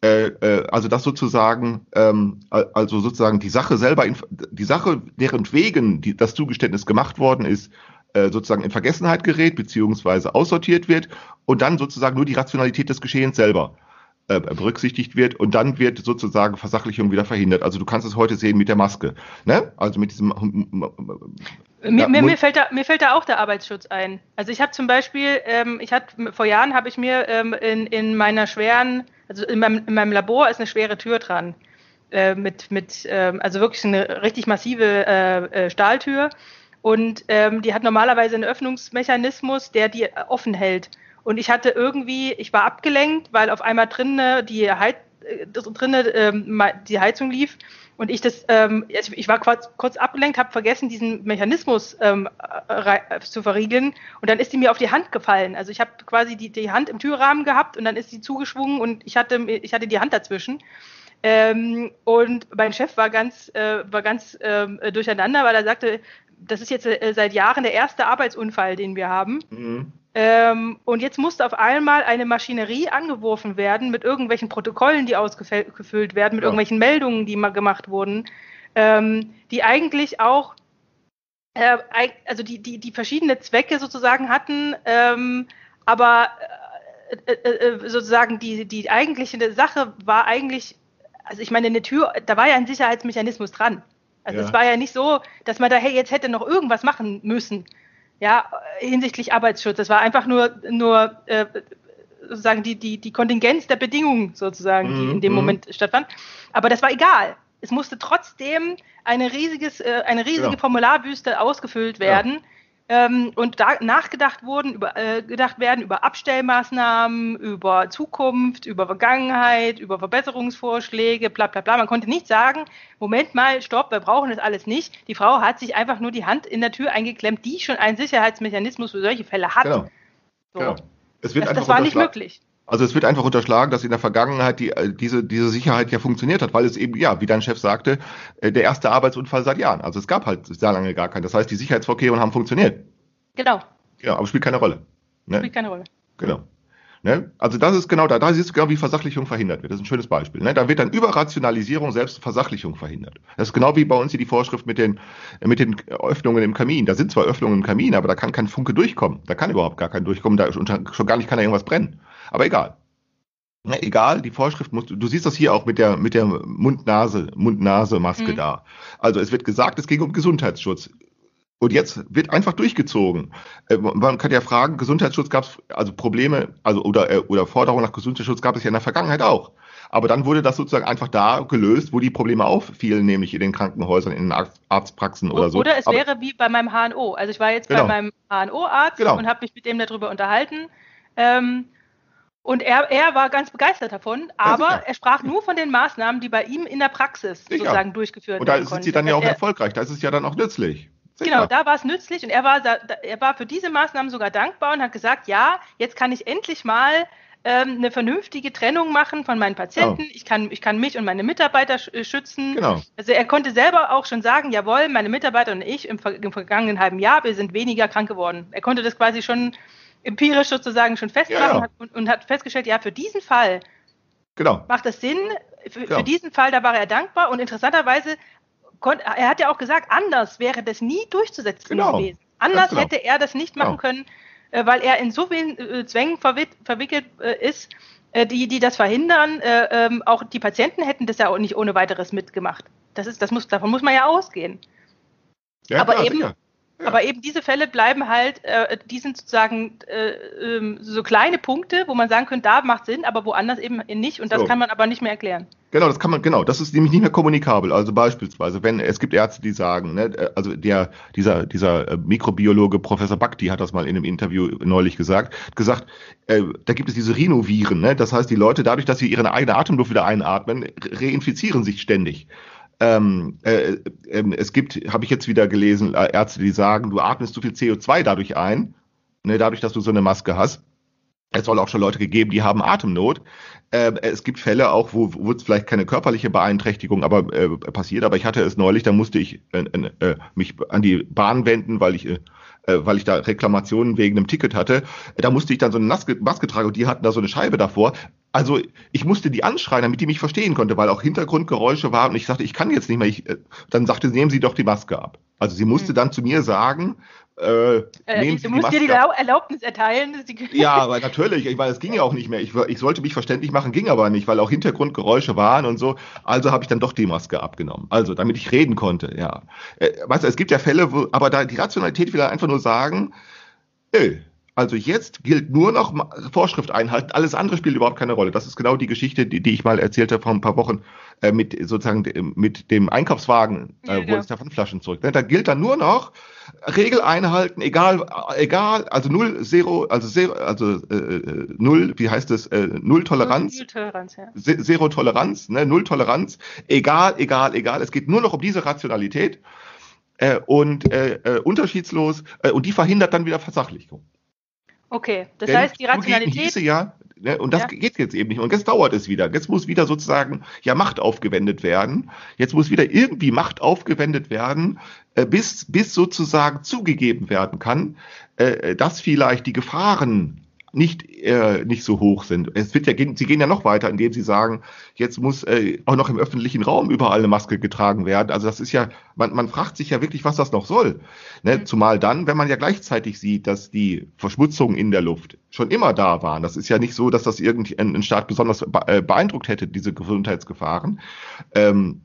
Äh, äh, also dass sozusagen, ähm, al- also sozusagen die Sache selber, die Sache, deren wegen die, das Zugeständnis gemacht worden ist, äh, sozusagen in Vergessenheit gerät, beziehungsweise aussortiert wird und dann sozusagen nur die Rationalität des Geschehens selber äh, berücksichtigt wird und dann wird sozusagen Versachlichung wieder verhindert. Also du kannst es heute sehen mit der Maske, ne? Also mit diesem Mir, Ja, mir, Mund- mir, fällt da, mir fällt da auch der Arbeitsschutz ein. Also ich habe zum Beispiel, ähm, ich hatte vor Jahren habe ich mir ähm, in, in meiner schweren, also in meinem, in meinem Labor ist eine schwere Tür dran. Äh, mit, mit ähm, also wirklich eine richtig massive äh, äh, Stahltür. Und ähm, die hat normalerweise einen Öffnungsmechanismus, der die offen hält. Und ich hatte irgendwie, ich war abgelenkt, weil auf einmal drinnen die, Heiz, äh, drinnen, ähm, die Heizung lief und ich das, ähm, ich war kurz, kurz abgelenkt, habe vergessen, diesen Mechanismus ähm, rei- äh, zu verriegeln und dann ist die mir auf die Hand gefallen. Also ich habe quasi die, die Hand im Türrahmen gehabt und dann ist sie zugeschwungen und ich hatte, ich hatte die Hand dazwischen. Ähm, und mein Chef war ganz, äh, war ganz ähm, durcheinander, weil er sagte, das ist jetzt äh, seit Jahren der erste Arbeitsunfall, den wir haben. Mhm. Ähm, und jetzt musste auf einmal eine Maschinerie angeworfen werden mit irgendwelchen Protokollen, die ausgefüllt werden, mit Ja. irgendwelchen Meldungen, die mal gemacht wurden, ähm, die eigentlich auch, äh, also die, die, die verschiedene Zwecke sozusagen hatten, ähm, aber äh, äh, äh, sozusagen die, die eigentliche Sache war eigentlich, also ich meine, eine Tür, da war ja ein Sicherheitsmechanismus dran. Also Ja. es war ja nicht so, dass man da, hey, jetzt hätte noch irgendwas machen müssen. Ja, hinsichtlich Arbeitsschutz. Das war einfach nur, nur äh, sozusagen die, die, die Kontingenz der Bedingungen sozusagen, die Mhm, in dem mhm. Moment stattfand. Aber das war egal. Es musste trotzdem eine, riesiges, äh, eine riesige Genau. Formularwüste ausgefüllt werden. Ähm, und da nachgedacht wurden, über, äh, gedacht werden über Abstellmaßnahmen, über Zukunft, über Vergangenheit, über Verbesserungsvorschläge, bla bla bla. Man konnte nicht sagen, Moment mal, stopp, wir brauchen das alles nicht. Die Frau hat sich einfach nur die Hand in der Tür eingeklemmt, die schon einen Sicherheitsmechanismus für solche Fälle hat. Genau. So. genau. Es wird Das, das war nicht möglich. Also es wird einfach unterschlagen, dass in der Vergangenheit die, äh, diese, diese Sicherheit ja funktioniert hat, weil es eben, ja, wie dein Chef sagte, äh, der erste Arbeitsunfall seit Jahren. Also es gab halt sehr lange gar keinen. Das heißt, die Sicherheitsvorkehrungen haben funktioniert. Genau, Ja, aber spielt keine Rolle. Ne? spielt keine Rolle. Genau. Ne? Also das ist genau da, da siehst du genau, wie Versachlichung verhindert wird. Das ist ein schönes Beispiel. Ne? Da wird dann über Rationalisierung selbst Versachlichung verhindert. Das ist genau wie bei uns hier die Vorschrift mit den, mit den Öffnungen im Kamin. Da sind zwar Öffnungen im Kamin, aber da kann kein Funke durchkommen. Da kann überhaupt gar kein durchkommen, da schon schon gar nicht kann da irgendwas brennen. Aber egal. Ne, egal, die Vorschrift muss, du siehst das hier auch mit der, mit der Mund-Nase, Mund-Nase-Maske Mhm. da. Also es wird gesagt, es ging um Gesundheitsschutz. Und jetzt wird einfach durchgezogen. Äh, Man kann ja fragen, Gesundheitsschutz gab es, also Probleme, also oder, äh, oder Forderungen nach Gesundheitsschutz gab es ja in der Vergangenheit auch. Aber dann wurde das sozusagen einfach da gelöst, wo die Probleme auffielen, nämlich in den Krankenhäusern, in den Arzt, Arztpraxen oder so. Oder es Aber- wäre wie bei meinem HNO. Also ich war jetzt Genau. bei meinem HNO-Arzt Genau. und habe mich mit dem darüber unterhalten. Ähm, und er, er war ganz begeistert davon, aber sicher. er sprach nur von den Maßnahmen, die bei ihm in der Praxis Sicher. sozusagen durchgeführt Und da werden sind sie dann ja auch Er- erfolgreich. Da ist es ja dann auch nützlich. Genau, da war es nützlich und er war, er war für diese Maßnahmen sogar dankbar und hat gesagt, ja, jetzt kann ich endlich mal ähm, eine vernünftige Trennung machen von meinen Patienten. Ich, kann, ich kann mich und meine Mitarbeiter äh, schützen. Genau. Also er konnte selber auch schon sagen, jawohl, meine Mitarbeiter und ich im, im vergangenen halben Jahr, wir sind weniger krank geworden. Er konnte das quasi schon empirisch sozusagen schon festmachen Ja. Hat, und, und hat festgestellt, ja, für diesen Fall Genau. macht das Sinn. Für, Ja. für diesen Fall, da war er dankbar und interessanterweise, er hat ja auch gesagt, anders wäre das nie durchzusetzen Genau. gewesen. Anders genau. hätte er das nicht machen Genau. können, äh, weil er in so vielen äh, Zwängen verwick, verwickelt äh, ist, die, die das verhindern. Äh, ähm, auch die Patienten hätten das ja auch nicht ohne weiteres mitgemacht. Das ist, das muss, davon muss man ja ausgehen. Ja, Aber klar, eben- sicher. Ja. Aber eben diese Fälle bleiben halt, äh, die sind sozusagen äh, ähm, so kleine Punkte, wo man sagen könnte, da macht Sinn, aber woanders eben nicht. Und das So. kann man aber nicht mehr erklären. Genau, das kann man, genau, das ist nämlich nicht mehr kommunikabel. Also beispielsweise, wenn es gibt Ärzte, die sagen, ne, äh, also der, dieser, dieser äh, Mikrobiologe Professor Bakti hat das mal in einem Interview neulich gesagt, hat gesagt, äh, da gibt es diese Rhinoviren, ne? Das heißt, die Leute, dadurch, dass sie ihre eigene Atemluft wieder einatmen, re- reinfizieren sich ständig. Ähm, äh, ähm, es gibt, habe ich jetzt wieder gelesen, äh, Ärzte, die sagen, du atmest zu viel CO2 dadurch ein, ne, dadurch, dass du so eine Maske hast. Es soll auch schon Leute gegeben, die haben Atemnot. Äh, es gibt Fälle auch, wo, wo es vielleicht keine körperliche Beeinträchtigung aber äh, passiert, aber ich hatte es neulich, da musste ich äh, äh, mich an die Bahn wenden, weil ich äh, weil ich da Reklamationen wegen einem Ticket hatte. Da musste ich dann so eine Maske, tragen und die hatten da so eine Scheibe davor. Also ich musste die anschreien, damit die mich verstehen konnte, weil auch Hintergrundgeräusche waren und ich sagte, ich kann jetzt nicht mehr. Ich, äh, dann sagte, nehmen Sie doch die Maske ab. Also sie musste Hm. dann zu mir sagen, äh, Äh, du musst dir die ab. Erlaubnis erteilen. dass die- Ja, *laughs* aber natürlich, ich, weil es ging ja auch nicht mehr. Ich, ich sollte mich verständlich machen, ging aber nicht, weil auch Hintergrundgeräusche waren und so. Also habe ich dann doch die Maske abgenommen. Also, damit ich reden konnte, ja. Äh, weißt du, es gibt ja Fälle, wo, aber da die Rationalität will einfach nur sagen, nö, also jetzt gilt nur noch Vorschrift einhalten, alles andere spielt überhaupt keine Rolle. Das ist genau die Geschichte, die, die ich mal erzählt habe vor ein paar Wochen äh, mit sozusagen dem- mit dem Einkaufswagen, Ja, äh, wo ja. es davon Flaschen zurück. Ne? Da gilt dann nur noch Regel einhalten, egal, egal, also null, zero, also zero, also äh, äh, null, wie heißt es, äh, null Toleranz, Null Toleranz, ja. Zero Toleranz, ne, Null Toleranz, egal, egal, egal. Es geht nur noch um diese Rationalität äh, und äh, äh, unterschiedslos äh, und die verhindert dann wieder Versachlichung. Okay, das Denn heißt, die Rationalität. hieße ja, ne, und das Ja. geht jetzt eben nicht. Und jetzt dauert es wieder. Jetzt muss wieder sozusagen ja Macht aufgewendet werden. Jetzt muss wieder irgendwie Macht aufgewendet werden, äh, bis, bis sozusagen zugegeben werden kann, äh, dass vielleicht die Gefahren nicht, äh, nicht so hoch sind. Es wird ja, gehen- sie gehen ja noch weiter, indem sie sagen, jetzt muss äh, auch noch im öffentlichen Raum überall eine Maske getragen werden. Also das ist ja, man, man fragt sich ja wirklich, was das noch soll. Ne? Mhm. Zumal dann, wenn man ja gleichzeitig sieht, dass die Verschmutzungen in der Luft schon immer da waren. Das ist ja nicht so, dass das irgendein Staat besonders be- äh, beeindruckt hätte, diese Gesundheitsgefahren. Ähm,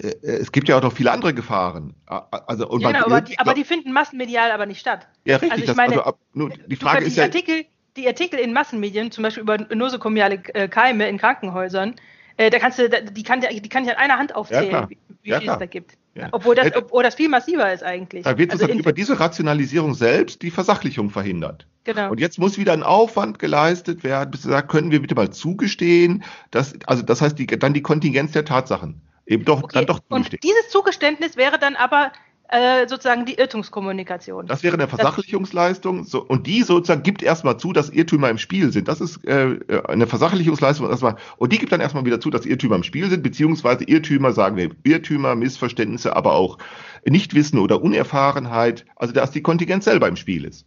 äh, es gibt ja auch noch viele andere Gefahren. Also, und Ja, man- genau, aber, die, aber die finden massenmedial aber nicht statt. ja, richtig. also ich meine, also, die Frage ist ja, Artikel, die Artikel in Massenmedien, zum Beispiel über nosokomiale äh, Keime in Krankenhäusern, äh, da kannst du, die kann, die kann ich an einer Hand aufzählen, klar. wie, wie Ja, viel es da gibt. Ja. Obwohl, das, obwohl das viel massiver ist eigentlich. da wird Also über diese Rationalisierung selbst die Versachlichung verhindert. genau. Und jetzt muss wieder ein Aufwand geleistet werden, bis gesagt, können wir bitte mal zugestehen, dass, also das heißt, die, dann die Kontingenz der Tatsachen eben doch, Okay, dann doch Und zugestehen. dieses Zugeständnis wäre dann aber äh, sozusagen die Irrtumskommunikation. Das wäre eine Versachlichungsleistung so, und die sozusagen gibt erstmal zu, dass Irrtümer im Spiel sind. Das ist äh, äh, eine Versachlichungsleistung erstmal und die gibt dann erstmal wieder zu, dass Irrtümer im Spiel sind, beziehungsweise Irrtümer sagen wir Irrtümer, Missverständnisse, aber auch Nichtwissen oder Unerfahrenheit, also dass die Kontingenz selber im Spiel ist.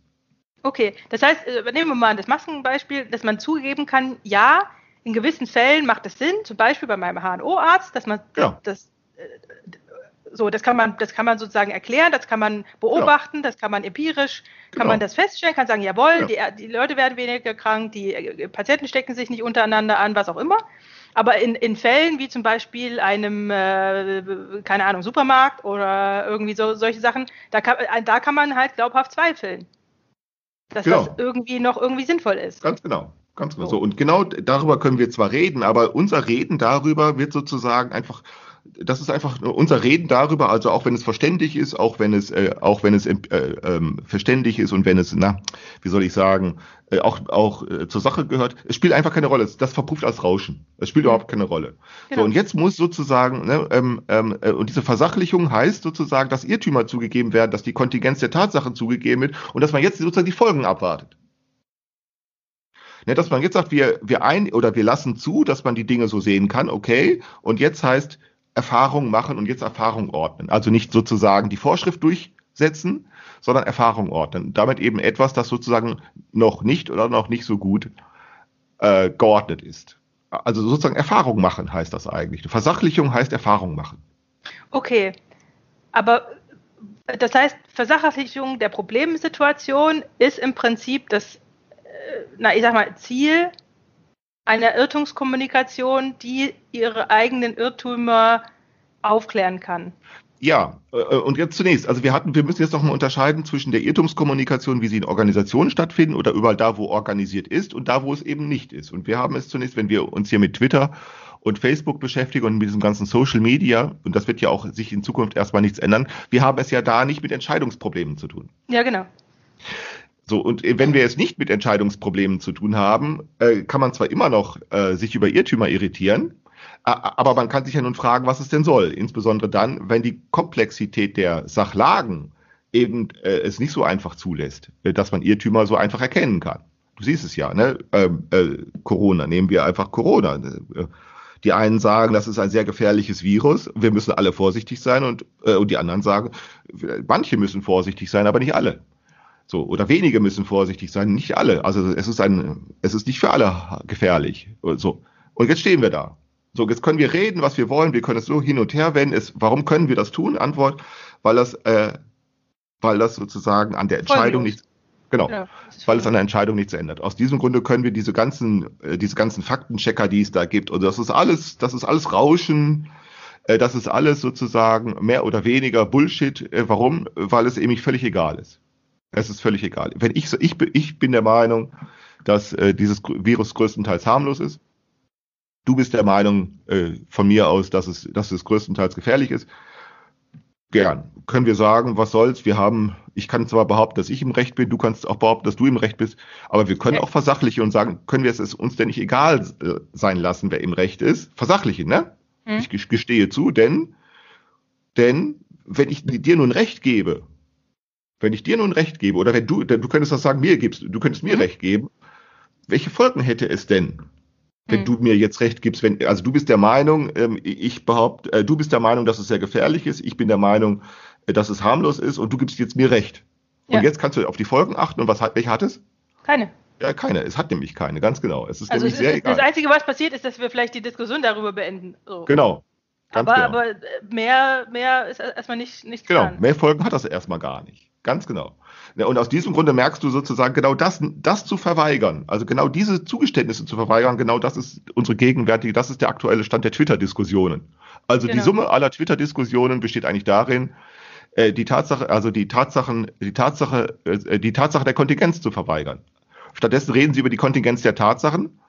Okay, das heißt, äh, nehmen wir mal das Maskenbeispiel, dass man zugeben kann, ja, in gewissen Fällen macht es Sinn, zum Beispiel bei meinem HNO-Arzt, dass man Ja. das so, das kann man, das kann man sozusagen erklären, das kann man beobachten, das kann man empirisch, kann Genau. man das feststellen, kann sagen, jawohl, Ja. die, die Leute werden weniger krank, die äh, Patienten stecken sich nicht untereinander an, was auch immer. Aber in, in Fällen wie zum Beispiel einem, äh, keine Ahnung, Supermarkt oder irgendwie so solche Sachen, da kann, äh, da kann man halt glaubhaft zweifeln, dass Genau. das irgendwie noch irgendwie sinnvoll ist. Ganz genau. Ganz genau. So. Und genau darüber können wir zwar reden, aber unser Reden darüber wird sozusagen einfach das ist einfach unser Reden darüber, also auch wenn es verständlich ist, auch wenn es, äh, auch wenn es äh, ähm, verständlich ist und wenn es, na, wie soll ich sagen, äh, auch, auch äh, zur Sache gehört, es spielt einfach keine Rolle. Das verpufft als Rauschen. Es spielt überhaupt keine Rolle. Genau. So, und jetzt muss sozusagen, ne, ähm, ähm, äh, und diese Versachlichung heißt sozusagen, dass Irrtümer zugegeben werden, dass die Kontingenz der Tatsachen zugegeben wird und dass man jetzt sozusagen die Folgen abwartet. Ne, dass man jetzt sagt, wir, wir ein oder wir lassen zu, dass man die Dinge so sehen kann, okay, und jetzt heißt Erfahrung machen und jetzt Erfahrung ordnen. Also nicht sozusagen die Vorschrift durchsetzen, sondern Erfahrung ordnen. Damit eben etwas, das sozusagen noch nicht oder noch nicht so gut äh, geordnet ist. Also sozusagen Erfahrung machen heißt das eigentlich. Versachlichung heißt Erfahrung machen. Okay, aber das heißt, Versachlichung der Problemsituation ist im Prinzip das, äh, na, ich sag mal, Ziel einer Irrtumskommunikation, die ihre eigenen Irrtümer aufklären kann. Ja, äh, und jetzt zunächst, also wir hatten, wir müssen jetzt nochmal unterscheiden zwischen der Irrtumskommunikation, wie sie in Organisationen stattfinden oder überall da, wo organisiert ist und da, wo es eben nicht ist. Und wir haben es zunächst, wenn wir uns hier mit Twitter und Facebook beschäftigen und mit diesem ganzen Social Media, und das wird ja auch sich in Zukunft erstmal nichts ändern, wir haben es ja da nicht mit Entscheidungsproblemen zu tun. Ja, genau. So, und wenn wir es nicht mit Entscheidungsproblemen zu tun haben, äh, kann man zwar immer noch äh, sich über Irrtümer irritieren, aber man kann sich ja nun fragen, was es denn soll. Insbesondere dann, wenn die Komplexität der Sachlagen eben äh, es nicht so einfach zulässt, äh, dass man Irrtümer so einfach erkennen kann. Du siehst es ja, ne? Ähm, äh, Corona, nehmen wir einfach Corona. Äh, die einen sagen, das ist ein sehr gefährliches Virus, wir müssen alle vorsichtig sein und, äh, und die anderen sagen, manche müssen vorsichtig sein, aber nicht alle. So, oder wenige müssen vorsichtig sein, nicht alle. Also es ist ein, es ist nicht für alle gefährlich. So. Und jetzt stehen wir da. So, jetzt können wir reden, was wir wollen, wir können es so hin und her wenden. Es, warum können wir das tun? Antwort, weil das, äh, weil das sozusagen an der Entscheidung nichts, genau, ja, weil es an der Entscheidung nichts ändert. Aus diesem Grunde können wir diese ganzen, äh, diese ganzen Faktenchecker, die es da gibt, und das ist alles, das ist alles Rauschen, äh, das ist alles sozusagen mehr oder weniger Bullshit. Äh, warum? Weil es eben völlig egal ist. Es ist völlig egal. Wenn ich, ich, ich bin der Meinung, dass äh, dieses Virus größtenteils harmlos ist. Du bist der Meinung äh, von mir aus, dass es, dass es größtenteils gefährlich ist. Gern. Können wir sagen, was soll's? Wir haben, ich kann zwar behaupten, dass ich im Recht bin, du kannst auch behaupten, dass du im Recht bist, aber wir können ja. auch versachlichen und sagen, können wir es uns denn nicht egal äh, sein lassen, wer im Recht ist? Versachlichen, ne? Hm. Ich gestehe zu, denn, denn, wenn ich dir nun Recht gebe, wenn ich dir nun Recht gebe, oder wenn du, du könntest das sagen, mir gibst, du könntest mir hm. Recht geben, welche Folgen hätte es denn? wenn hm. du mir jetzt recht gibst, wenn, also du bist der Meinung, ähm, ich behaupte, äh, du bist der Meinung, dass es sehr gefährlich ist, ich bin der Meinung, äh, dass es harmlos ist und du gibst jetzt mir recht. Und ja. jetzt kannst du auf die Folgen achten und was hat, welche hat es? Keine. Ja, keine. Es hat nämlich keine, ganz genau. Es ist also nämlich es sehr ist, egal. Das Einzige, was passiert, ist, dass wir vielleicht die Diskussion darüber beenden. So. Genau. aber, genau. aber mehr, mehr ist erstmal nicht, nicht Genau, dran. mehr Folgen hat das erstmal gar nicht. Ganz genau. Und aus diesem Grunde merkst du sozusagen genau das, das zu verweigern, also genau diese Zugeständnisse zu verweigern, genau das ist unsere gegenwärtige, das ist der aktuelle Stand der Twitter-Diskussionen. Also genau. die Summe aller Twitter-Diskussionen besteht eigentlich darin, äh, die Tatsache, also die Tatsachen, die Tatsache, äh, die Tatsache der Kontingenz zu verweigern. Stattdessen reden sie über die Kontingenz der Tatsachen,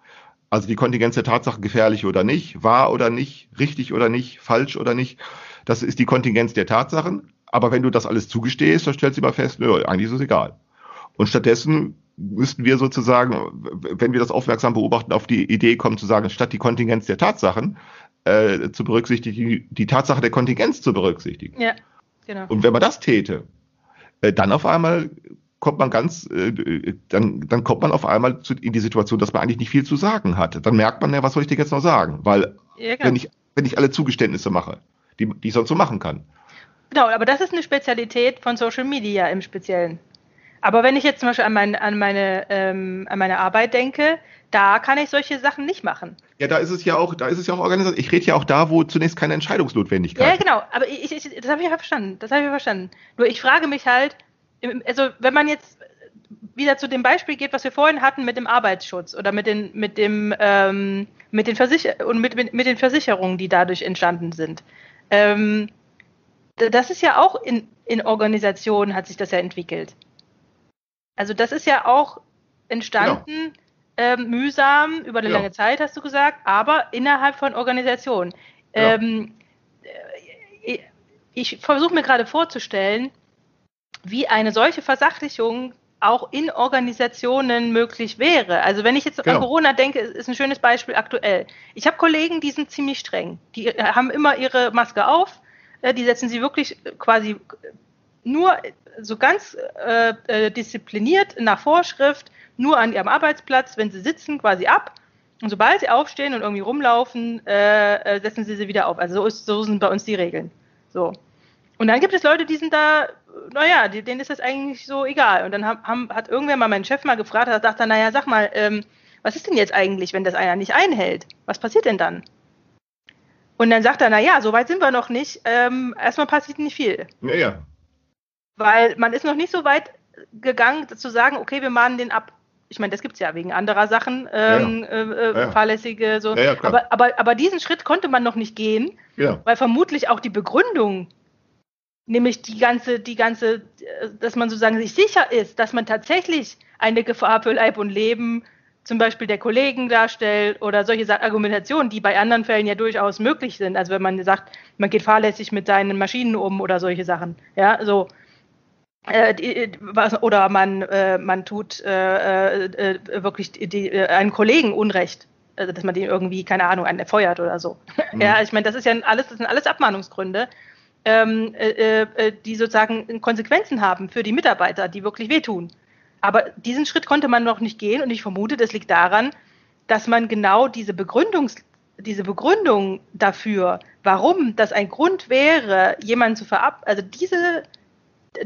also die Kontingenz der Tatsachen gefährlich oder nicht, wahr oder nicht, richtig oder nicht, falsch oder nicht. Das ist die Kontingenz der Tatsachen. Aber wenn du das alles zugestehst, dann stellst du mal fest, nö, eigentlich ist es egal. Und stattdessen müssten wir sozusagen, wenn wir das aufmerksam beobachten, auf die Idee kommen zu sagen, statt die Kontingenz der Tatsachen äh, zu berücksichtigen, die Tatsache der Kontingenz zu berücksichtigen. Ja, genau. Und wenn man das täte, äh, dann auf einmal kommt man ganz, äh, dann, dann kommt man auf einmal zu, in die Situation, dass man eigentlich nicht viel zu sagen hat. Dann merkt man ja, was soll ich dir jetzt noch sagen? Weil ja, genau. wenn ich wenn ich alle Zugeständnisse mache, die, die ich sonst so machen kann, Genau, aber das ist eine Spezialität von Social Media im Speziellen. Aber wenn ich jetzt zum Beispiel an, mein, an, meine, ähm, an meine Arbeit denke, da kann ich solche Sachen nicht machen. Ja, da ist es ja auch, da ist es ja auch organisiert. Ich rede ja auch da, wo zunächst keine Entscheidungsnotwendigkeit. Ja, genau. Aber ich, ich, das habe ich ja verstanden. Das habe ich ja verstanden. Nur ich frage mich halt, also wenn man jetzt wieder zu dem Beispiel geht, was wir vorhin hatten mit dem Arbeitsschutz oder mit den mit dem ähm, mit den Versicher und mit, mit, mit den Versicherungen, die dadurch entstanden sind. Ähm, das ist ja auch in, in Organisationen hat sich das ja entwickelt. Also das ist ja auch entstanden, genau. ähm, mühsam, über eine ja. lange Zeit, hast du gesagt, aber innerhalb von Organisationen. Ja. Ähm, ich versuche mir gerade vorzustellen, wie eine solche Versachlichung auch in Organisationen möglich wäre. Also wenn ich jetzt Genau. an Corona denke, ist ein schönes Beispiel aktuell. Ich habe Kollegen, die sind ziemlich streng. Die äh, haben immer ihre Maske auf, äh, die setzen sie wirklich quasi nur so ganz äh, äh, diszipliniert nach Vorschrift, nur an ihrem Arbeitsplatz, wenn sie sitzen, quasi ab. Und sobald sie aufstehen und irgendwie rumlaufen, äh, äh, setzen sie sie wieder auf. Also so, ist, so sind bei uns die Regeln. So. Und dann gibt es Leute, die sind da, naja, denen ist das eigentlich so egal. Und dann haben, hat irgendwer mal meinen Chef mal gefragt, er sagt dann, naja, sag mal, ähm, was ist denn jetzt eigentlich, wenn das einer nicht einhält? Was passiert denn dann? Und dann sagt er, naja, so weit sind wir noch nicht. Ähm, erstmal passiert nicht viel. Ja, ja. Weil man ist noch nicht so weit gegangen, zu sagen, okay, wir mahnen den ab. Ich meine, das gibt es ja wegen anderer Sachen, ähm, äh, äh, Ja. fahrlässige, so. Ja, ja, aber, aber, aber diesen Schritt konnte man noch nicht gehen, ja. weil vermutlich auch die Begründung, nämlich die ganze, die ganze, äh, dass man sozusagen sich sicher ist, dass man tatsächlich eine Gefahr für Leib und Leben zum Beispiel der Kollegen darstellt oder solche Argumentationen, die bei anderen Fällen ja durchaus möglich sind. Also wenn man sagt, man geht fahrlässig mit seinen Maschinen um oder solche Sachen. Ja, so. Äh, die, was, oder man, äh, man tut äh, äh, wirklich die, äh, einen Kollegen Unrecht, also dass man den irgendwie, keine Ahnung, einen erfeuert oder so. Ja, ich meine, das ist ja alles, das sind alles Abmahnungsgründe, ähm, äh, äh, die sozusagen Konsequenzen haben für die Mitarbeiter, die wirklich wehtun. Aber diesen Schritt konnte man noch nicht gehen und ich vermute, das liegt daran, dass man genau diese Begründungs diese Begründung dafür, warum das ein Grund wäre, jemanden zu verab, also diese,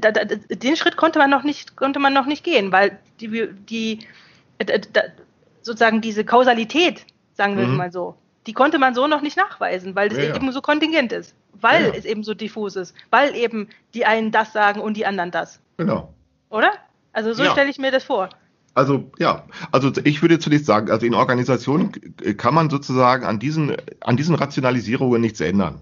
da, da, den Schritt konnte man noch nicht, konnte man noch nicht gehen, weil die, die da, sozusagen diese Kausalität, sagen wir es Mhm. mal so, die konnte man so noch nicht nachweisen, weil das Ja, ja. eben so kontingent ist, weil Ja, ja. es eben so diffus ist, weil eben die einen das sagen und die anderen das, Genau. oder? Also so Ja. stelle ich mir das vor. Also ja, also ich würde zunächst sagen, also in Organisationen kann man sozusagen an diesen, an diesen Rationalisierungen nichts ändern.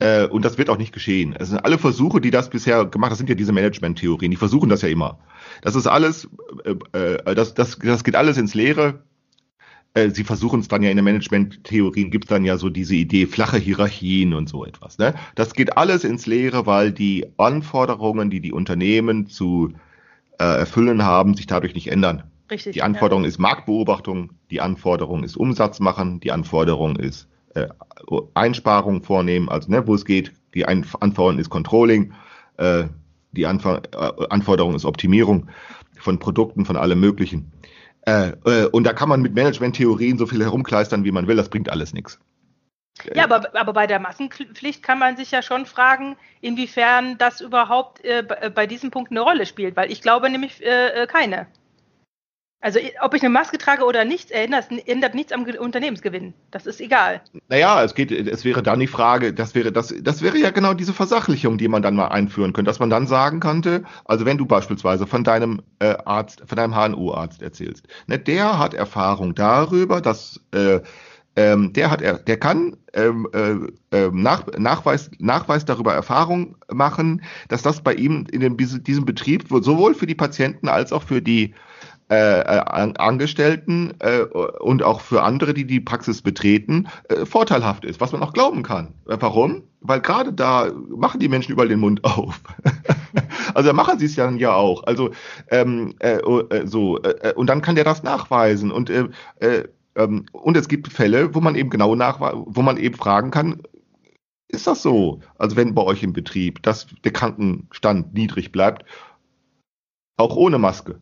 Äh, und das wird auch nicht geschehen. Es sind alle Versuche, die das bisher gemacht haben, das sind ja diese Management-Theorien, die versuchen das ja immer. Das ist alles, äh, äh, das, das, das geht alles ins Leere. Äh, Sie versuchen es dann ja in den Management-Theorien, gibt es dann ja so diese Idee, flache Hierarchien und so etwas. Ne? Das geht alles ins Leere, weil die Anforderungen, die die Unternehmen zu äh, erfüllen haben, sich dadurch nicht ändern. Richtig. Die Anforderung ist Marktbeobachtung, die Anforderung ist Umsatz machen, die Anforderung ist äh, Einsparungen vornehmen, also ne, wo es geht. Die Ein Anforderung ist Controlling, äh, die Anfor äh, Anforderung ist Optimierung von Produkten, von allem Möglichen. Äh, äh, und da kann man mit Management-Theorien so viel herumkleistern, wie man will, das bringt alles nichts. Ja, aber, aber bei der Maskenpflicht kann man sich ja schon fragen, inwiefern das überhaupt äh, bei, bei diesem Punkt eine Rolle spielt, weil ich glaube nämlich äh, äh, keine. Also ob ich eine Maske trage oder nicht, ändert, ändert nichts am Ge- Unternehmensgewinn. Das ist egal. Naja, es geht, es wäre dann die Frage, das wäre, das, das wäre ja genau diese Versachlichung, die man dann mal einführen könnte, dass man dann sagen könnte, also wenn du beispielsweise von deinem äh, Arzt, von deinem HNO-Arzt erzählst, ne, der hat Erfahrung darüber, dass äh, ähm, der hat, er, der kann ähm, äh, ähm, nach, Nachweis, Nachweis darüber Erfahrung machen, dass das bei ihm in dem, diesem Betrieb wohl sowohl für die Patienten als auch für die äh, äh, An- Angestellten äh, und auch für andere, die die Praxis betreten, äh, vorteilhaft ist, was man auch glauben kann. Äh, Warum? Weil gerade da machen die Menschen überall den Mund auf. *laughs* also da machen sie es dann ja auch. Also ähm, äh, äh, so äh, und dann kann der das nachweisen und äh, äh, ähm, und es gibt Fälle, wo man eben genau nachweisen, wo man eben fragen kann, ist das so? Also wenn bei euch im Betrieb, dass der Krankenstand niedrig bleibt, auch ohne Maske.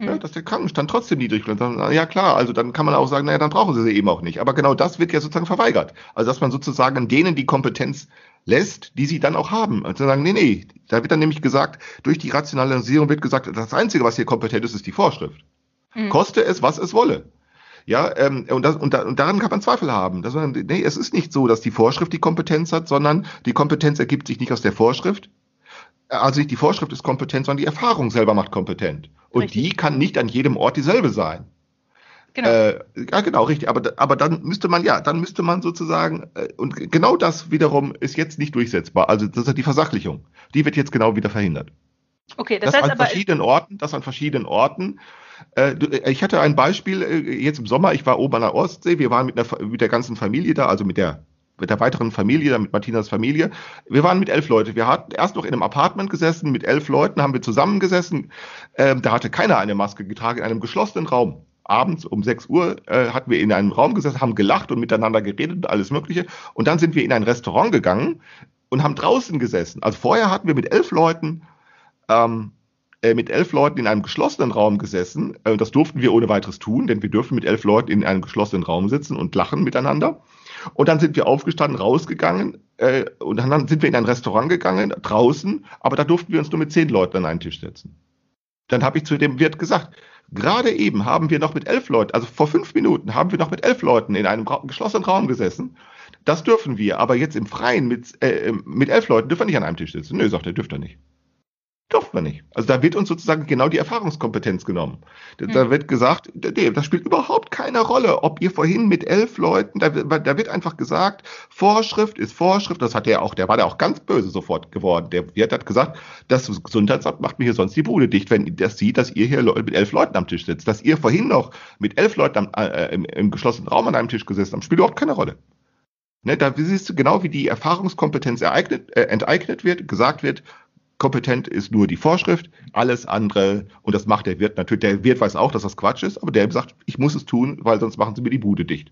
Ja, dass der Krankenstand trotzdem niedrig bleibt. Ja klar, also dann kann man auch sagen, naja, dann brauchen sie sie eben auch nicht. Aber genau das wird ja sozusagen verweigert. Also dass man sozusagen denen die Kompetenz lässt, die sie dann auch haben. Und zu sagen, nee, nee, da wird dann nämlich gesagt, durch die Rationalisierung wird gesagt, das Einzige, was hier kompetent ist, ist die Vorschrift. Mhm. Koste es, was es wolle. Ja, ähm, und, das, und, da, und daran kann man Zweifel haben. Dass man, nee, es ist nicht so, dass die Vorschrift die Kompetenz hat, sondern die Kompetenz ergibt sich nicht aus der Vorschrift. Also nicht die Vorschrift ist kompetent, sondern die Erfahrung selber macht kompetent. Und Richtig. die kann nicht an jedem Ort dieselbe sein. Genau. Äh, ja, genau, richtig. Aber, aber dann müsste man, ja, dann müsste man sozusagen, äh, und genau das wiederum ist jetzt nicht durchsetzbar. Also das ist die Versachlichung. Die wird jetzt genau wieder verhindert. okay, das, Das, heißt an aber, verschiedenen Orten, das an verschiedenen Orten. Äh, äh, ich hatte ein Beispiel äh, jetzt im Sommer, ich war oben an der Ostsee, wir waren mit, einer, mit der ganzen Familie da, also mit der mit der weiteren Familie, mit Martinas Familie. Wir waren mit elf Leuten. Wir hatten erst noch in einem Apartment gesessen, mit elf Leuten haben wir zusammengesessen. Ähm, da hatte keiner eine Maske getragen, in einem geschlossenen Raum. Abends um 6 Uhr äh, hatten wir in einem Raum gesessen, haben gelacht und miteinander geredet und alles Mögliche. Und dann sind wir in ein Restaurant gegangen und haben draußen gesessen. Also vorher hatten wir mit elf Leuten ähm, äh, mit elf Leuten in einem geschlossenen Raum gesessen. Äh, das durften wir ohne weiteres tun, denn wir dürfen mit elf Leuten in einem geschlossenen Raum sitzen und lachen miteinander. Und dann sind wir aufgestanden, rausgegangen äh, und dann sind wir in ein Restaurant gegangen, draußen, aber da durften wir uns nur mit zehn Leuten an einen Tisch setzen. Dann habe ich zu dem Wirt gesagt, gerade eben haben wir noch mit elf Leuten, also vor fünf Minuten haben wir noch mit elf Leuten in einem geschlossenen Raum gesessen. Das dürfen wir, aber jetzt im Freien mit, äh, mit elf Leuten dürfen wir nicht an einem Tisch sitzen. Nö, sagt er, dürft ihr nicht. Durft man nicht. Also da wird uns sozusagen genau die Erfahrungskompetenz genommen. Da, hm. da wird gesagt, nee, das spielt überhaupt keine Rolle, ob ihr vorhin mit elf Leuten, da, da wird einfach gesagt, Vorschrift ist Vorschrift, das hat der auch, der war da auch ganz böse sofort geworden. Der Wirt hat gesagt, das Gesundheitsamt macht mir hier sonst die Bude dicht, wenn das sieht, dass ihr hier mit elf Leuten am Tisch sitzt. Dass ihr vorhin noch mit elf Leuten am, äh, im, im geschlossenen Raum an einem Tisch gesessen habt, spielt überhaupt keine Rolle. Ne, da siehst du genau, wie die Erfahrungskompetenz ereignet, äh, enteignet wird, gesagt wird, kompetent ist nur die Vorschrift, alles andere, und das macht der Wirt natürlich, der Wirt weiß auch, dass das Quatsch ist, aber der sagt, ich muss es tun, weil sonst machen sie mir die Bude dicht.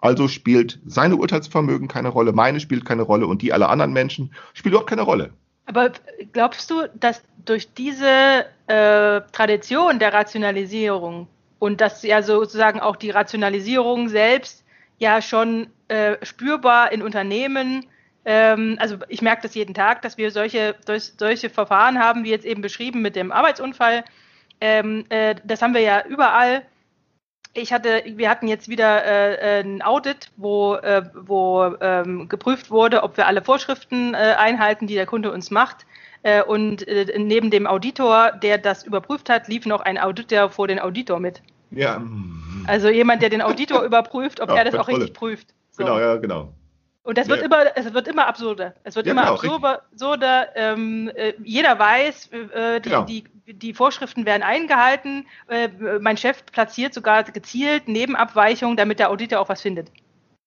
Also spielt seine Urteilsvermögen keine Rolle, meine spielt keine Rolle und die aller anderen Menschen spielt überhaupt keine Rolle. Aber glaubst du, dass durch diese äh, Tradition der Rationalisierung und dass ja sozusagen auch die Rationalisierung selbst ja schon äh, spürbar in Unternehmen also ich merke das jeden Tag, dass wir solche, solche Verfahren haben, wie jetzt eben beschrieben mit dem Arbeitsunfall. Ähm, äh, das haben wir ja überall. Ich hatte, wir hatten jetzt wieder äh, ein Audit, wo, äh, wo ähm, geprüft wurde, ob wir alle Vorschriften äh, einhalten, die der Kunde uns macht. Äh, und äh, neben dem Auditor, der das überprüft hat, lief noch ein Auditor vor den Auditor mit. Ja. Also jemand, der den Auditor überprüft, ob ja, er das auch richtig prüft. So. Genau, ja, genau. Und das wird ja. immer, es wird immer absurder. Es wird ja, immer genau, absurder. absurder ähm, äh, jeder weiß, äh, die, genau. die, die, Vorschriften werden eingehalten. Äh, mein Chef platziert sogar gezielt Nebenabweichungen, damit der Auditor auch was findet.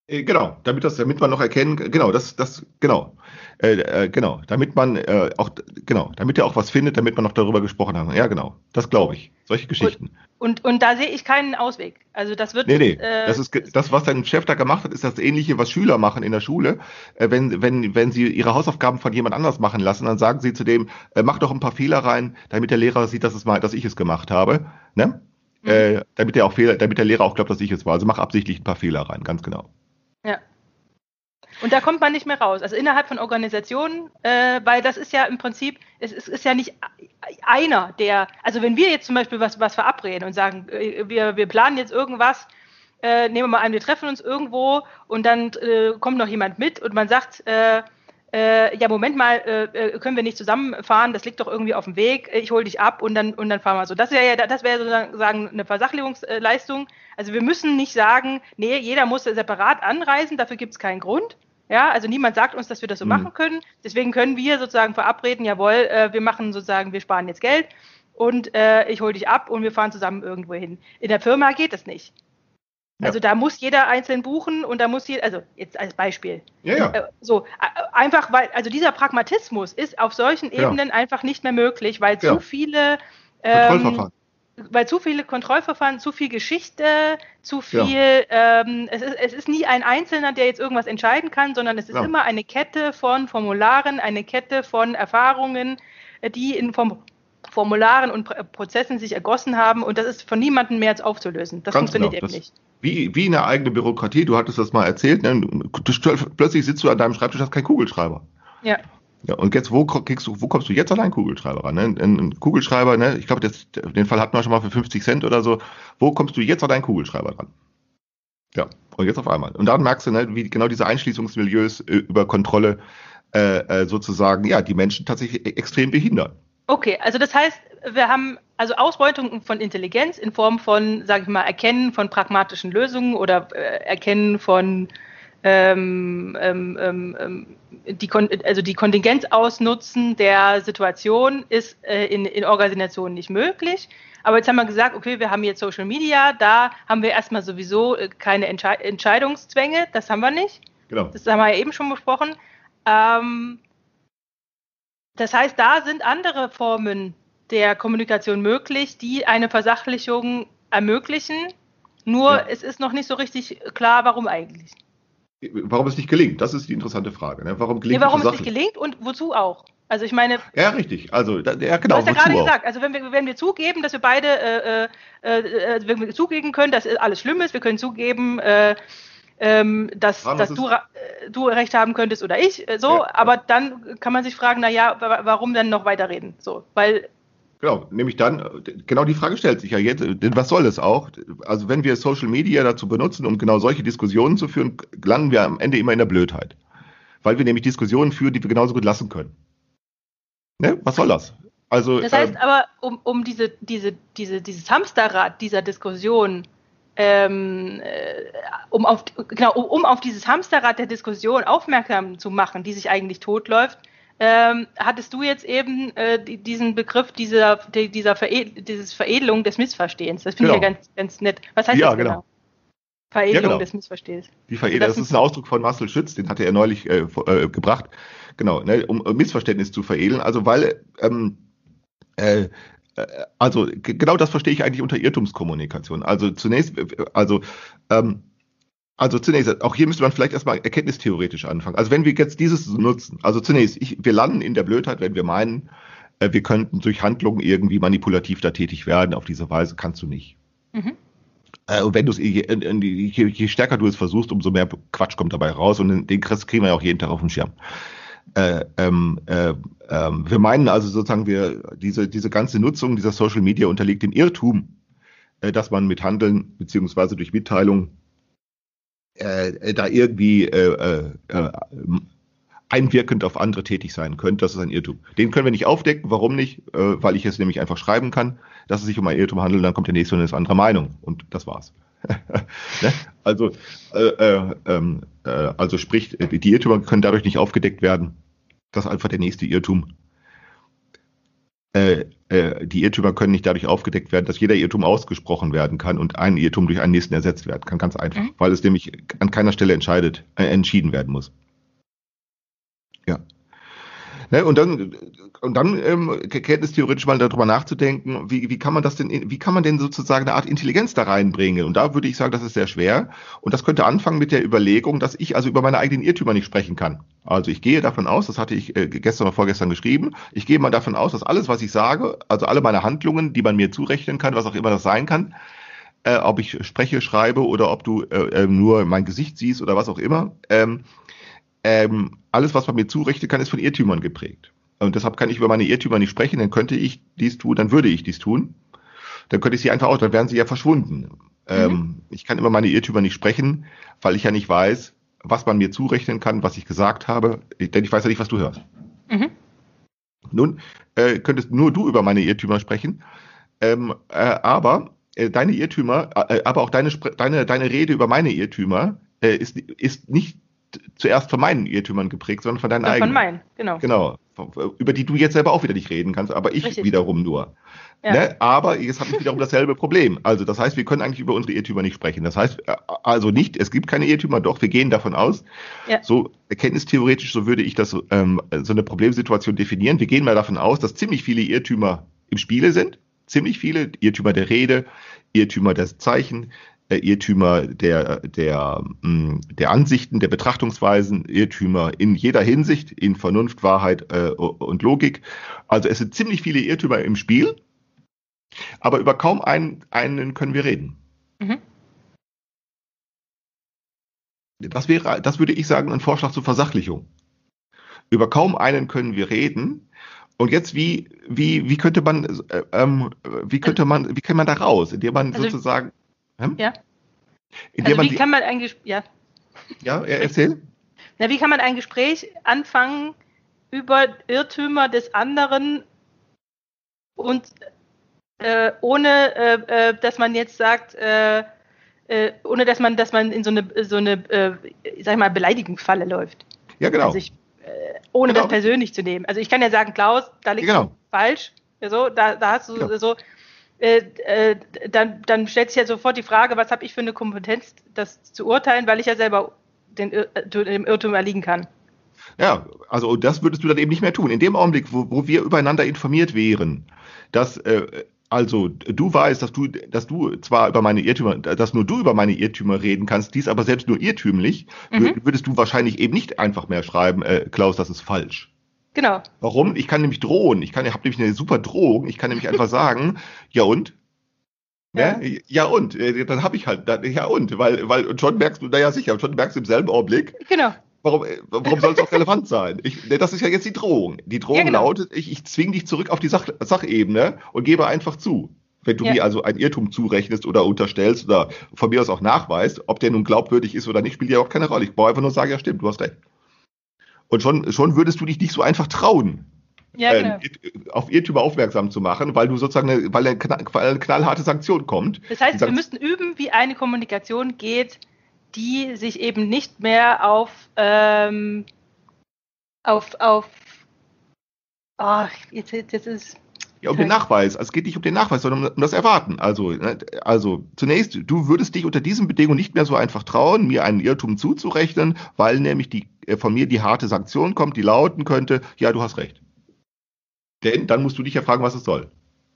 Äh, genau, damit das, damit man noch erkennen, genau, das, das, genau, äh, äh, genau, damit man äh, auch, genau, damit er auch was findet, damit man noch darüber gesprochen hat. Ja, genau, das glaube ich. Solche Geschichten. Und, und da sehe ich keinen Ausweg. Also das wird. Nee, nee. Äh, das ist das, was dein Chef da gemacht hat, ist das ähnliche, was Schüler machen in der Schule. Äh, wenn, wenn, wenn sie ihre Hausaufgaben von jemand anders machen lassen, dann sagen sie zu dem, mach doch ein paar Fehler rein, damit der Lehrer sieht, dass es mal, dass ich es gemacht habe. Ne? Mhm. Damit der auch Fehler, damit der Lehrer auch glaubt, dass ich es war. Also mach absichtlich ein paar Fehler rein, ganz genau. Ja. Und da kommt man nicht mehr raus. Also innerhalb von Organisationen, äh, weil das ist ja im Prinzip, es, es, ist ja nicht einer, der, also wenn wir jetzt zum Beispiel was, was verabreden und sagen, äh, wir, wir planen jetzt irgendwas, äh, nehmen wir mal an, wir treffen uns irgendwo und dann äh, kommt noch jemand mit und man sagt, äh, ja, Moment mal, äh, äh, können wir nicht zusammenfahren, das liegt doch irgendwie auf dem Weg, ich hole dich ab und dann, und dann fahren wir so. Das wäre ja, das wäre sozusagen eine Versachlichungsleistung. Also wir müssen nicht sagen, nee, jeder muss separat anreisen, dafür gibt es keinen Grund, ja, also niemand sagt uns, dass wir das so mhm. machen können. Deswegen können wir sozusagen verabreden, jawohl, äh, wir machen sozusagen, wir sparen jetzt Geld und äh, ich hole dich ab und wir fahren zusammen irgendwo hin. In der Firma geht das nicht. Ja. Also da muss jeder einzeln buchen und da muss jeder, also jetzt als Beispiel. Ja, ja. Äh, so, einfach weil, also dieser Pragmatismus ist auf solchen Ebenen ja. einfach nicht mehr möglich, weil zu viele ähm, weil zu viele Kontrollverfahren, zu viel Geschichte, zu viel, ja. ähm, es, ist, es ist nie ein Einzelner, der jetzt irgendwas entscheiden kann, sondern es ist ja. immer eine Kette von Formularen, eine Kette von Erfahrungen, äh, die in Form Formularen und Prozessen sich ergossen haben und das ist von niemandem mehr als aufzulösen. Das Ganz funktioniert genau. eben nicht. Wie, wie eine eigene Bürokratie, du hattest das mal erzählt, ne? plötzlich sitzt du an deinem Schreibtisch, hast keinen Kugelschreiber. Ja. Ja, und jetzt, wo kriegst du, wo kommst du jetzt an einen Kugelschreiber ran? Ne? Ein, Kugelschreiber, ne? ich glaube, den Fall hatten wir schon mal für 50 Cent oder so. Wo kommst du jetzt an deinen Kugelschreiber ran? Ja, und jetzt auf einmal. Und dann merkst du, ne, wie genau diese Einschließungsmilieus äh, über Kontrolle äh, äh, sozusagen, ja, die Menschen tatsächlich e-, extrem behindern. Okay, also das heißt, wir haben also Ausbeutung von Intelligenz in Form von, sage ich mal, Erkennen von pragmatischen Lösungen oder äh, Erkennen von ähm, ähm, ähm, ähm die, also die Kontingenz ausnutzen der Situation ist äh, in, in Organisationen nicht möglich. Aber jetzt haben wir gesagt, okay, wir haben jetzt Social Media, da haben wir erstmal sowieso äh, keine Entsche Entscheidungszwänge, das haben wir nicht. Genau. Das haben wir ja eben schon besprochen. Ähm, das heißt, da sind andere Formen der Kommunikation möglich, die eine Versachlichung ermöglichen. Nur Ja. es ist noch nicht so richtig klar, warum eigentlich. Warum es nicht gelingt, das ist die interessante Frage. Ne? Warum Nee, gelingt warum die es nicht gelingt und wozu auch. Also ich meine, Ja, richtig. Also, da, ja, du genau. hast ja gerade auch? gesagt, also wenn wir, wenn wir zugeben, dass wir beide, äh, äh, äh, wenn wir zugeben können, dass alles schlimm ist, wir können zugeben, äh, ähm, dass, Fragen, dass du, äh, du recht haben könntest oder ich, äh, so, Ja, ja. aber dann kann man sich fragen, na ja, wa- warum dann noch weiterreden? So, weil Genau, nämlich dann, genau die Frage stellt sich ja jetzt, denn was soll es auch? Also wenn wir Social Media dazu benutzen, um genau solche Diskussionen zu führen, landen wir am Ende immer in der Blödheit. Weil wir nämlich Diskussionen führen, die wir genauso gut lassen können. Ne? Was soll das? Also, Das heißt ähm, aber, um, um diese, diese, diese, dieses Hamsterrad dieser Diskussion, ähm, äh, um, auf, genau, um, auf dieses Hamsterrad der Diskussion aufmerksam zu machen, die sich eigentlich totläuft, ähm, hattest du jetzt eben äh, die, diesen Begriff dieser, die, dieser Vered dieses Veredelung des Missverstehens. Das finde ich Genau. ja ganz, ganz nett. Was heißt Ja, das genau. genau? Veredelung Ja, genau. des Missverstehens. Die Veredelung, das das ist ein Ausdruck von Marcel Schütz, den hatte er neulich äh, äh, gebracht, genau, ne, um Missverständnis zu veredeln. Also weil, ähm, äh, äh, also g- genau das verstehe ich eigentlich unter Irrtumskommunikation. Also zunächst, äh, also ähm, also zunächst, auch hier müsste man vielleicht erstmal erkenntnistheoretisch anfangen. Also wenn wir jetzt dieses nutzen, also zunächst, ich, wir landen in der Blödheit, wenn wir meinen, äh, wir könnten durch Handlungen irgendwie manipulativ da tätig werden. Auf diese Weise kannst du nicht. Mhm. Äh, und wenn du es, je, je, je, stärker du es versuchst, umso mehr Quatsch kommt dabei raus und den, den kriegen wir ja auch jeden Tag auf dem Schirm. Äh, ähm, äh, ähm, wir meinen also sozusagen, wir, diese, diese ganze Nutzung dieser Social Media unterliegt dem Irrtum, äh, dass man mit Handeln beziehungsweise durch Mitteilung äh, äh, da irgendwie äh, äh, äh, einwirkend auf andere tätig sein könnte. Das ist ein Irrtum. Den können wir nicht aufdecken. Warum nicht? Äh, weil ich es nämlich einfach schreiben kann, dass es sich um ein Irrtum handelt, dann kommt der nächste und ist anderer Meinung. Und das war's. Ne? Also, äh, äh, ähm, äh, also sprich, äh, die Irrtümer können dadurch nicht aufgedeckt werden. Das ist einfach der nächste Irrtum. Äh, äh, die Irrtümer können nicht dadurch aufgedeckt werden, dass jeder Irrtum ausgesprochen werden kann und ein Irrtum durch einen nächsten ersetzt werden kann. Ganz einfach, Mhm. weil es nämlich an keiner Stelle entscheidet, äh, entschieden werden muss. Ja. Ne, und dann, und dann ähm, kenntnistheoretisch mal darüber nachzudenken, wie, wie kann man das denn, wie kann man denn sozusagen eine Art Intelligenz da reinbringen? Und da würde ich sagen, das ist sehr schwer. Und das könnte anfangen mit der Überlegung, dass ich also über meine eigenen Irrtümer nicht sprechen kann. Also ich gehe davon aus, das hatte ich äh, gestern oder vorgestern geschrieben, ich gehe mal davon aus, dass alles, was ich sage, also alle meine Handlungen, die man mir zurechnen kann, was auch immer das sein kann, äh, ob ich spreche, schreibe oder ob du äh, äh, nur mein Gesicht siehst oder was auch immer, ähm, ähm, alles, was man mir zurechnen kann, ist von Irrtümern geprägt. Und deshalb kann ich über meine Irrtümer nicht sprechen, dann könnte ich dies tun, dann würde ich dies tun. Dann könnte ich sie einfach aus, dann wären sie ja verschwunden. Ähm, ich kann über meine Irrtümer nicht sprechen, weil ich ja nicht weiß, was man mir zurechnen kann, was ich gesagt habe, denn ich weiß ja nicht, was du hörst. Mhm. Nun äh, könntest nur du über meine Irrtümer sprechen, ähm, äh, aber äh, deine Irrtümer, äh, aber auch deine, deine, deine Rede über meine Irrtümer äh, ist, ist nicht zuerst von meinen Irrtümern geprägt, sondern von deinen Von eigenen. meinen, genau. Genau, von- über die du jetzt selber auch wieder nicht reden kannst, aber ich Richtig. wiederum nur. Ja. Ne? Aber jetzt habe ich wiederum dasselbe Problem. Also das heißt, wir können eigentlich über unsere Irrtümer nicht sprechen. Das heißt äh, also nicht, es gibt keine Irrtümer, doch, wir gehen davon aus. Ja. So erkenntnistheoretisch, so würde ich das ähm, so eine Problemsituation definieren. Wir gehen mal davon aus, dass ziemlich viele Irrtümer im Spiele sind. Ziemlich viele Irrtümer der Rede, Irrtümer des Zeichen, Irrtümer der, der, mh, der Ansichten, der Betrachtungsweisen, Irrtümer in jeder Hinsicht, in Vernunft, Wahrheit äh, und Logik. Also es sind ziemlich viele Irrtümer im Spiel, aber über kaum einen, einen können wir reden. Mhm. Das wäre, das würde ich sagen, ein Vorschlag zur Versachlichung. Über kaum einen können wir reden. Und jetzt, wie, wie, wie könnte man, äh, ähm, wie könnte man, wie kann man da raus, indem man Also- sozusagen, hm? Ja. Also wie kann man ein Gespräch, ja, ja, er- erzähl. Na, wie kann man ein Gespräch anfangen über Irrtümer des anderen und äh, ohne, äh, äh, dass man jetzt sagt, äh, äh, ohne dass man, dass man in so eine, so eine, äh, sag ich mal, Beleidigungsfalle läuft. Ja, genau. Also ich, ohne Genau. das persönlich zu nehmen. Also ich kann ja sagen, Klaus, da liegst Genau. du falsch. Ja, So, da, da hast du Genau. so. Äh, äh, dann, dann stellt sich ja sofort die Frage, was habe ich für eine Kompetenz, das zu urteilen, weil ich ja selber den, dem Irrtum erliegen kann. Ja, also das würdest du dann eben nicht mehr tun. In dem Augenblick, wo, wo wir übereinander informiert wären, dass äh, also du weißt, dass du, dass du zwar über meine Irrtümer, dass nur du über meine Irrtümer reden kannst, dies aber selbst nur irrtümlich, Mhm. würdest du wahrscheinlich eben nicht einfach mehr schreiben, äh, Klaus, das ist falsch. Genau. Warum? Ich kann nämlich drohen. Ich kann, ich habe nämlich eine super Drohung. Ich kann nämlich einfach *laughs* sagen, ja und? Ja. Ja, ja und, äh, dann habe ich halt, dann, ja und, weil, weil und schon merkst du, naja sicher, schon merkst du im selben Augenblick, Genau. Warum, äh, warum soll es auch relevant sein? Ich, ne, das ist ja jetzt die Drohung. Die Drohung Ja, genau. lautet, ich, ich zwinge dich zurück auf die Sach, Sachebene und gebe einfach zu. Wenn du Ja. mir also ein Irrtum zurechnest oder unterstellst oder von mir aus auch nachweist, ob der nun glaubwürdig ist oder nicht, spielt ja auch keine Rolle. Ich brauche einfach nur sagen, ja stimmt, du hast recht. Und schon, schon würdest du dich nicht so einfach trauen, Ja, genau. äh, auf Irrtümer aufmerksam zu machen, weil du sozusagen eine, weil eine, weil eine knallharte Sanktion kommt. Das heißt, wir müssten üben, wie eine Kommunikation geht, die sich eben nicht mehr auf, ähm, auf, auf, ach, jetzt, jetzt jetzt ist, Ja, um den Nachweis. Also es geht nicht um den Nachweis, sondern um, um das Erwarten. Also, ne, also zunächst, du würdest dich unter diesen Bedingungen nicht mehr so einfach trauen, mir einen Irrtum zuzurechnen, weil nämlich die, äh, von mir die harte Sanktion kommt, die lauten könnte, ja, du hast recht. Denn dann musst du dich ja fragen, was es soll.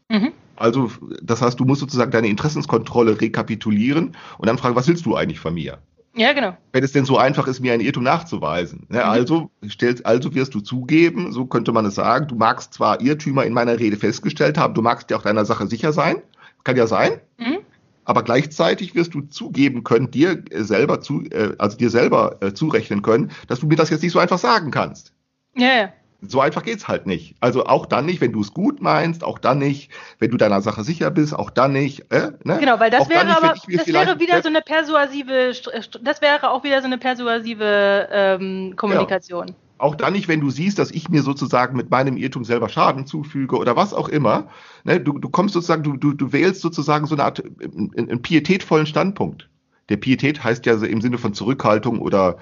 mhm. Also, das heißt, du musst sozusagen deine Interessenskontrolle rekapitulieren und dann fragen, was willst du eigentlich von mir? Ja, genau. wenn es denn so einfach ist, mir einen Irrtum nachzuweisen. Ne? Mhm. Also, stellst, also wirst du zugeben, so könnte man es sagen, du magst zwar Irrtümer in meiner Rede festgestellt haben, du magst dir auch deiner Sache sicher sein, kann ja sein, Mhm. aber gleichzeitig wirst du zugeben können, dir äh, selber zu, äh, also dir selber äh, zurechnen können, dass du mir das jetzt nicht so einfach sagen kannst. Ja, ja. So einfach geht's halt nicht. Also auch dann nicht, wenn du es gut meinst, auch dann nicht, wenn du deiner Sache sicher bist, auch dann nicht. Äh, ne? Genau, weil das Auch wäre nicht, aber, das wäre wieder so eine persuasive, St- das wäre auch wieder so eine persuasive ähm, Kommunikation. Auch dann nicht, wenn du siehst, dass ich mir sozusagen mit meinem Irrtum selber Schaden zufüge oder was auch immer. Ne, du, du kommst sozusagen, du, du, du wählst sozusagen so eine Art einen, einen pietätvollen Standpunkt. Der Pietät heißt ja im Sinne von Zurückhaltung oder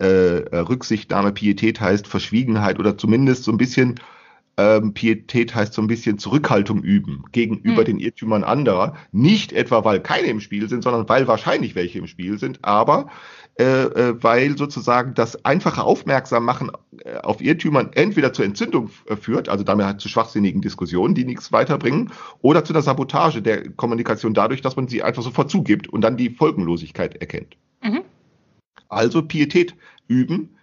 äh, äh, Rücksichtnahme. Pietät heißt Verschwiegenheit oder zumindest so ein bisschen ähm, Pietät heißt so ein bisschen Zurückhaltung üben gegenüber Hm. den Irrtümern anderer. Nicht etwa, weil keine im Spiel sind, sondern weil wahrscheinlich welche im Spiel sind, aber äh, äh, weil sozusagen das einfache Aufmerksammachen äh, auf Irrtümern entweder zur Entzündung äh, führt, also damit halt zu schwachsinnigen Diskussionen, die nichts weiterbringen, oder zu einer Sabotage der Kommunikation dadurch, dass man sie einfach sofort zugibt und dann die Folgenlosigkeit erkennt. Mhm. Also Pietät üben.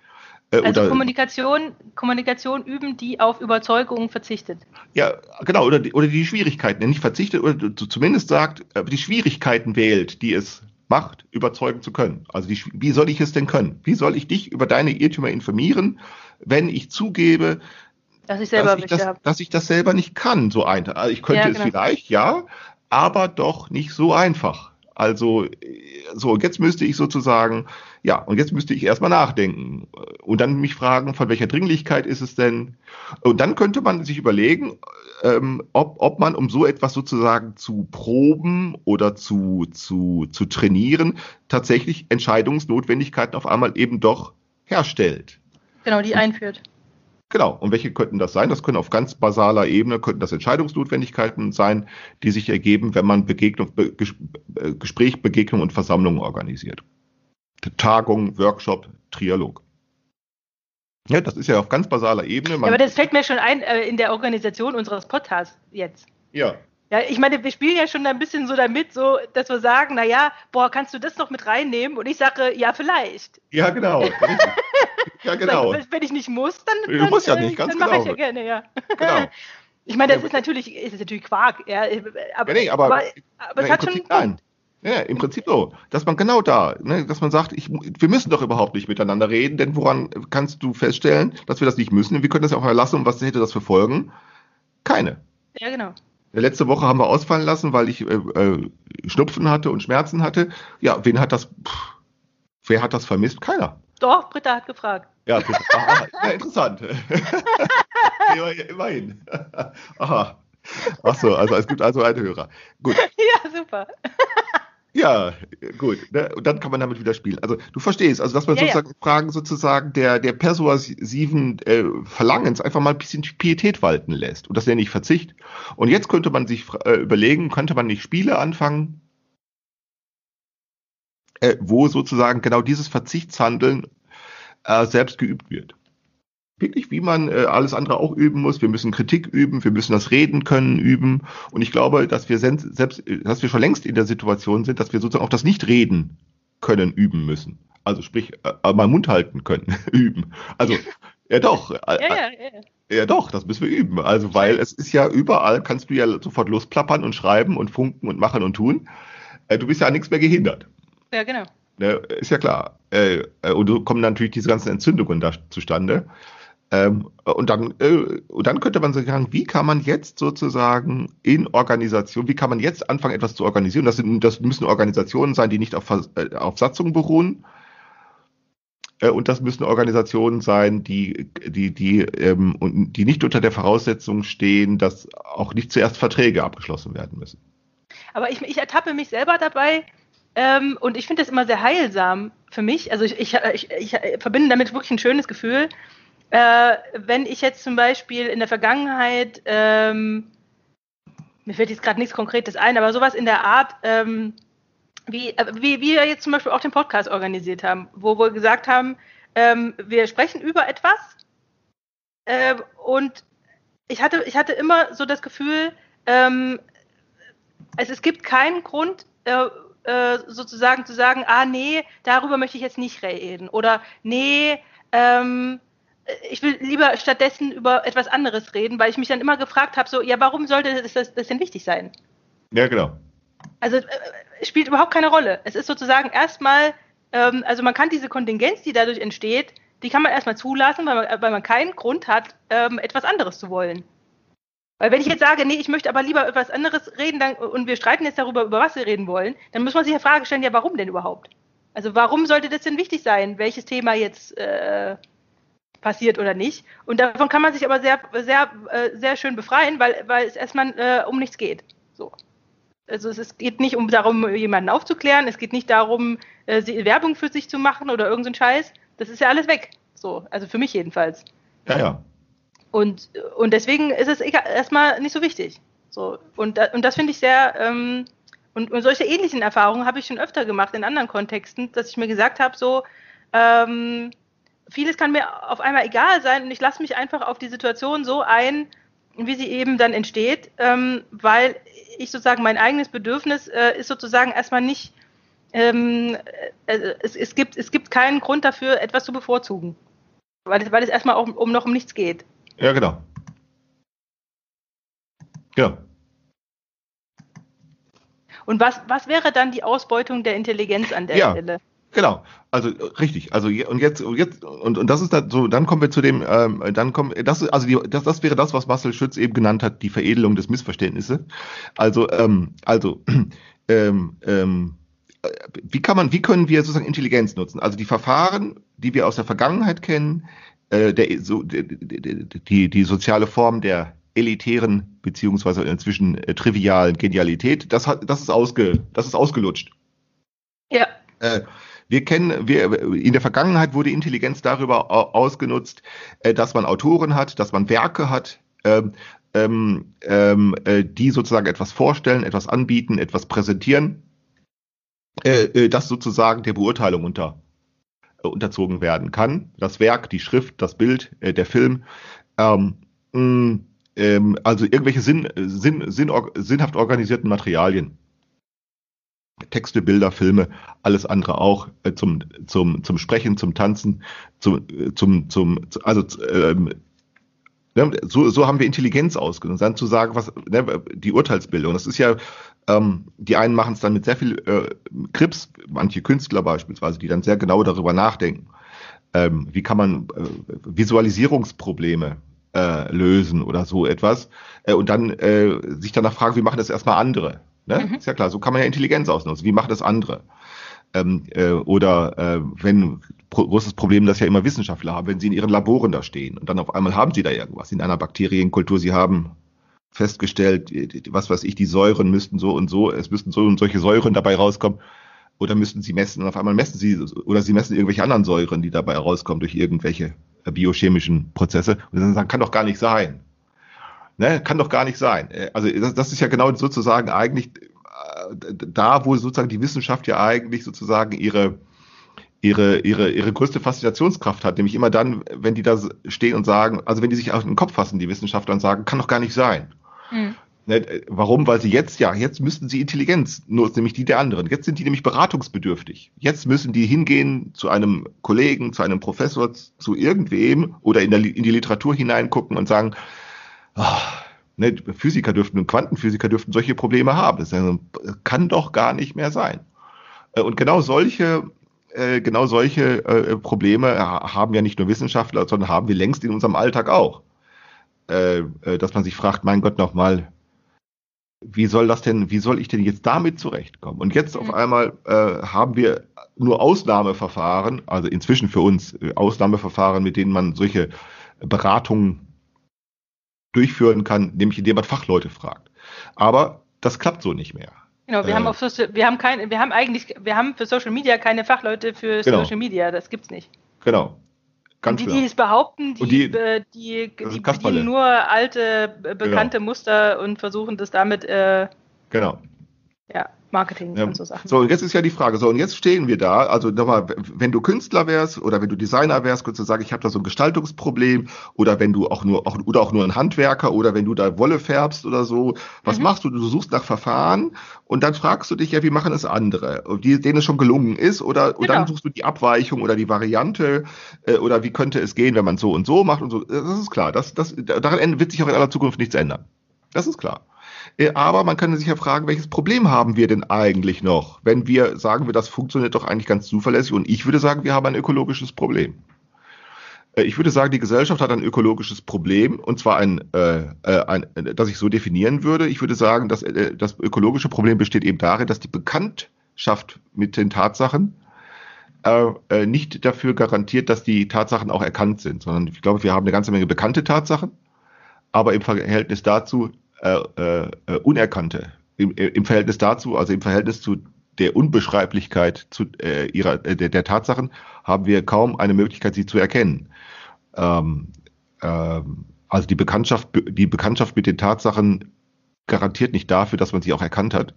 Äh, Also oder, Kommunikation, Kommunikation üben, die auf Überzeugung verzichtet. Ja, genau, oder die, oder die Schwierigkeiten, nicht verzichtet oder zu- zumindest sagt, äh, die Schwierigkeiten wählt, die es macht, überzeugen zu können. Also die, wie soll ich es denn können? Wie soll ich dich über deine Irrtümer informieren, wenn ich zugebe, Dass ich dass ich, das, dass ich das selber nicht kann, so einfach. Also ich könnte Ja, es genau. vielleicht, ja, aber doch nicht so einfach. Also, äh, so, und jetzt müsste ich sozusagen, ja, und jetzt müsste ich erstmal nachdenken äh, und dann mich fragen, von welcher Dringlichkeit ist es denn? Und dann könnte man sich überlegen, ähm, ob, ob man, um so etwas sozusagen zu proben oder zu, zu, zu trainieren, tatsächlich Entscheidungsnotwendigkeiten auf einmal eben doch herstellt. Genau, die einführt. Genau. Und welche könnten das sein? Das können auf ganz basaler Ebene, könnten das Entscheidungsnotwendigkeiten sein, die sich ergeben, wenn man Begegnung, Be Ges Gespräch, Begegnung und Versammlungen organisiert. Tagung, Workshop, Trialog. Ja, das ist ja auf ganz basaler Ebene. Ja, aber das fällt mir schon ein äh, in der Organisation unseres Podcasts jetzt. ja, Ja, ich meine, wir spielen ja schon ein bisschen so damit, so, dass wir sagen, na ja, boah, kannst du das noch mit reinnehmen? Und ich sage, ja, vielleicht. ja, genau. *laughs* ja, genau. Sag, Wenn ich nicht muss, dann, Du dann, musst ja äh, nicht, ganz dann mache ich genau. ja gerne, ja. genau. *laughs* Ich meine, das Ja, ist natürlich, ist natürlich Quark, ja, aber, Ja, nee, aber- aber, aber es hat schon einen. Ja, im Prinzip so. Dass man genau da, ne, dass man sagt, ich, wir müssen doch überhaupt nicht miteinander reden, denn woran kannst du feststellen, dass wir das nicht müssen? Wir können das ja auch erlassen und was hätte das für Folgen? Keine. Ja, genau. Letzte Woche haben wir ausfallen lassen, weil ich äh, äh, Schnupfen hatte und Schmerzen hatte. Ja, wen hat das, pff, wer hat das vermisst? Keiner. Doch, Britta hat gefragt. Ja, das, aha, ja interessant. *laughs* immerhin. *laughs* Aha. Ach so, also es gibt also einen Hörer. Gut. *laughs* Ja, super. Ja, gut. Ne? Und dann kann man damit wieder spielen. Also du verstehst, also dass man Ja, ja. sozusagen Fragen sozusagen der, der persuasiven äh, Verlangens einfach mal ein bisschen Pietät walten lässt. Und das nenne ich Verzicht. Und jetzt könnte man sich äh, überlegen, könnte man nicht Spiele anfangen, äh, wo sozusagen genau dieses Verzichtshandeln äh, selbst geübt wird. Wirklich, wie man äh, alles andere auch üben muss. Wir müssen Kritik üben, wir müssen das Reden können üben. Und ich glaube, dass wir selbst, dass wir schon längst in der Situation sind, dass wir sozusagen auch das Nicht-Reden können üben müssen. Also sprich, äh, mal Mund halten können, *laughs* üben. Also, ja doch. Äh, ja, ja, ja. ja, doch, das müssen wir üben. Also, weil es ist ja überall, kannst du ja sofort losplappern und schreiben und funken und machen und tun. Äh, du bist ja an nichts mehr gehindert. Ja, genau. Ne, ist ja klar. Äh, äh, und so kommen natürlich diese ganzen Entzündungen da zustande. Ähm, und, dann, äh, und dann könnte man sagen, wie kann man jetzt sozusagen in Organisation, wie kann man jetzt anfangen, etwas zu organisieren? Das, sind, das müssen Organisationen sein, die nicht auf, äh, auf Satzungen beruhen. Äh, und das müssen Organisationen sein, die, die, die, ähm, die nicht unter der Voraussetzung stehen, dass auch nicht zuerst Verträge abgeschlossen werden müssen. Aber ich, ich ertappe mich selber dabei, ähm, und ich finde das immer sehr heilsam für mich. Also ich, ich, ich, ich verbinde damit wirklich ein schönes Gefühl. Äh, wenn ich jetzt zum Beispiel in der Vergangenheit, ähm, mir fällt jetzt gerade nichts Konkretes ein, aber sowas in der Art, ähm, wie, äh, wie wir jetzt zum Beispiel auch den Podcast organisiert haben, wo wir gesagt haben, ähm, wir sprechen über etwas äh, und ich hatte, ich hatte immer so das Gefühl, ähm, es, es gibt keinen Grund, äh, äh, sozusagen zu sagen, ah nee, darüber möchte ich jetzt nicht reden oder nee, ähm, ich will lieber stattdessen über etwas anderes reden, weil ich mich dann immer gefragt habe, so, ja, warum sollte das, das, das denn wichtig sein? Ja, genau. Also äh, spielt überhaupt keine Rolle. Es ist sozusagen erstmal, ähm, also man kann diese Kontingenz, die dadurch entsteht, die kann man erstmal zulassen, weil man, weil man keinen Grund hat, ähm, etwas anderes zu wollen. Weil wenn ich jetzt sage, nee, ich möchte aber lieber etwas anderes reden dann, und wir streiten jetzt darüber, über was wir reden wollen, dann muss man sich ja Frage stellen, ja, warum denn überhaupt? Also warum sollte das denn wichtig sein, welches Thema jetzt äh, passiert oder nicht? Und davon kann man sich aber sehr, sehr, äh, sehr schön befreien, weil, weil es erstmal äh, um nichts geht. So. Also es, es geht nicht um darum, jemanden aufzuklären, es geht nicht darum, äh, Werbung für sich zu machen oder irgendeinen Scheiß. Das ist ja alles weg. So, also für mich jedenfalls. Ja, ja. Und, und deswegen ist es erstmal nicht so wichtig. So, und, und das finde ich sehr, ähm, und, und solche ähnlichen Erfahrungen habe ich schon öfter gemacht in anderen Kontexten, dass ich mir gesagt habe, so, ähm, vieles kann mir auf einmal egal sein und ich lasse mich einfach auf die Situation so ein, wie sie eben dann entsteht, ähm, weil ich sozusagen mein eigenes Bedürfnis äh, ist sozusagen erstmal nicht, ähm, äh, es, es, gibt, es gibt keinen Grund dafür, etwas zu bevorzugen, weil es, weil es erstmal auch um noch um nichts geht. Ja, genau. Ja. Und was, was wäre dann die Ausbeutung der Intelligenz an der ja, Stelle? Genau, also richtig. Also und jetzt und jetzt und, und das ist dann so. Dann kommen wir zu dem. Ähm, dann kommen das also die, das das wäre das, was Marcel Schütz eben genannt hat, die Veredelung des Missverständnisses. Also ähm, also *clears throat* ähm, ähm, wie kann man, wie können wir sozusagen Intelligenz nutzen? Also die Verfahren, die wir aus der Vergangenheit kennen, äh, der, so, die, die, die soziale Form der elitären beziehungsweise inzwischen äh, trivialen Genialität, das hat, das ist ausge, das ist ausgelutscht. Ja. Äh, wir kennen, wir, in der Vergangenheit wurde Intelligenz darüber ausgenutzt, äh, dass man Autoren hat, dass man Werke hat, ähm, ähm, ähm, äh, die sozusagen etwas vorstellen, etwas anbieten, etwas präsentieren, äh, äh das sozusagen der Beurteilung unter äh, unterzogen werden kann. Das Werk, die Schrift, das Bild, der Film. Ähm, mh, ähm, also irgendwelche Sinn, Sinn, Sinn, sinnhaft organisierten Materialien. Texte, Bilder, Filme, alles andere auch äh, zum, zum, zum Sprechen, zum Tanzen, zum, äh, zum, zum, also ähm, ne, so, so haben wir Intelligenz ausgenutzt. Dann zu sagen, was ne, die Urteilsbildung, das ist ja ähm, die einen machen es dann mit sehr viel äh, Krips, manche Künstler beispielsweise, die dann sehr genau darüber nachdenken. Ähm, wie kann man äh, Visualisierungsprobleme äh, lösen oder so etwas. Äh, und dann äh, sich danach fragen, wie machen das erstmal andere? Ne? Mhm. Ist ja klar, so kann man ja Intelligenz ausnutzen. Wie machen das andere? Ähm, äh, oder äh, wenn pro, großes Problem, das ja immer Wissenschaftler haben, wenn sie in ihren Laboren da stehen und dann auf einmal haben sie da irgendwas in einer Bakterienkultur, sie haben festgestellt, was weiß ich, die Säuren müssten so und so, es müssten so und solche Säuren dabei rauskommen. Oder müssten sie messen und auf einmal messen sie, oder sie messen irgendwelche anderen Säuren, die dabei rauskommen durch irgendwelche äh, biochemischen Prozesse. Und dann sagen, kann doch gar nicht sein. Ne? Kann doch gar nicht sein. Äh, also das, das ist ja genau sozusagen eigentlich da, wo sozusagen die Wissenschaft ja eigentlich sozusagen ihre, ihre, ihre, ihre größte Faszinationskraft hat, nämlich immer dann, wenn die da stehen und sagen, also wenn die sich auf den Kopf fassen, die Wissenschaftler, und sagen, kann doch gar nicht sein. Mhm. Warum? Weil sie jetzt, ja, jetzt müssten sie Intelligenz, nur nämlich die der anderen. Jetzt sind die nämlich beratungsbedürftig. Jetzt müssen die hingehen zu einem Kollegen, zu einem Professor, zu irgendwem oder in, der, in die Literatur hineingucken und sagen, oh, ne, Physiker dürften und Quantenphysiker dürften solche Probleme haben. Das kann doch gar nicht mehr sein. Äh, und genau solche äh, genau solche äh, Probleme haben ja nicht nur Wissenschaftler, sondern haben wir längst in unserem Alltag auch. dass man sich fragt, mein Gott, nochmal, wie soll das denn, wie soll ich denn jetzt damit zurechtkommen? Und jetzt auf einmal äh, haben wir nur Ausnahmeverfahren, also inzwischen für uns äh, Ausnahmeverfahren, mit denen man solche Beratungen durchführen kann, nämlich indem man Fachleute fragt. Aber das klappt so nicht mehr. Genau, wir äh, haben auf wir haben kein, wir haben eigentlich, wir haben für Social Media keine Fachleute für genau. Social Media, das gibt's nicht. Genau. Ganz die, die es behaupten, die, die, äh, die, die bedienen nur alte, bekannte genau. Muster und versuchen das damit äh, genau. Marketing ja. und so Sachen. So, und jetzt ist ja die Frage, so, und jetzt stehen wir da, also nochmal, wenn du Künstler wärst oder wenn du Designer wärst, könntest du sagen, ich habe da so ein Gestaltungsproblem oder wenn du auch nur, auch, oder auch nur ein Handwerker oder wenn du da Wolle färbst oder so, was mhm. machst du? Du suchst nach Verfahren und dann fragst du dich ja, wie machen es andere, die, denen es schon gelungen ist oder, und dann genau. suchst du die Abweichung oder die Variante äh, oder wie könnte es gehen, wenn man so und so macht und so. Das ist klar, das, das, daran wird sich auch in aller Zukunft nichts ändern. Das ist klar. Äh, aber man kann sich ja fragen, welches Problem haben wir denn eigentlich noch, wenn wir sagen, das funktioniert doch eigentlich ganz zuverlässig. Und ich würde sagen, wir haben ein ökologisches Problem. Äh, ich würde sagen, die Gesellschaft hat ein ökologisches Problem, und zwar ein, äh, äh ein das ich so definieren würde. Ich würde sagen, dass äh, das ökologische Problem besteht eben darin, dass die Bekanntschaft mit den Tatsachen äh, nicht dafür garantiert, dass die Tatsachen auch erkannt sind, sondern ich glaube, wir haben eine ganze Menge bekannte Tatsachen, aber im Verhältnis dazu äh, äh, Unerkannte im, äh, im Verhältnis dazu, also im Verhältnis zu der Unbeschreiblichkeit zu, äh, ihrer, äh, der, der Tatsachen, haben wir kaum eine Möglichkeit, sie zu erkennen. Ähm, ähm, also die Bekanntschaft, die Bekanntschaft mit den Tatsachen garantiert nicht dafür, dass man sie auch erkannt hat.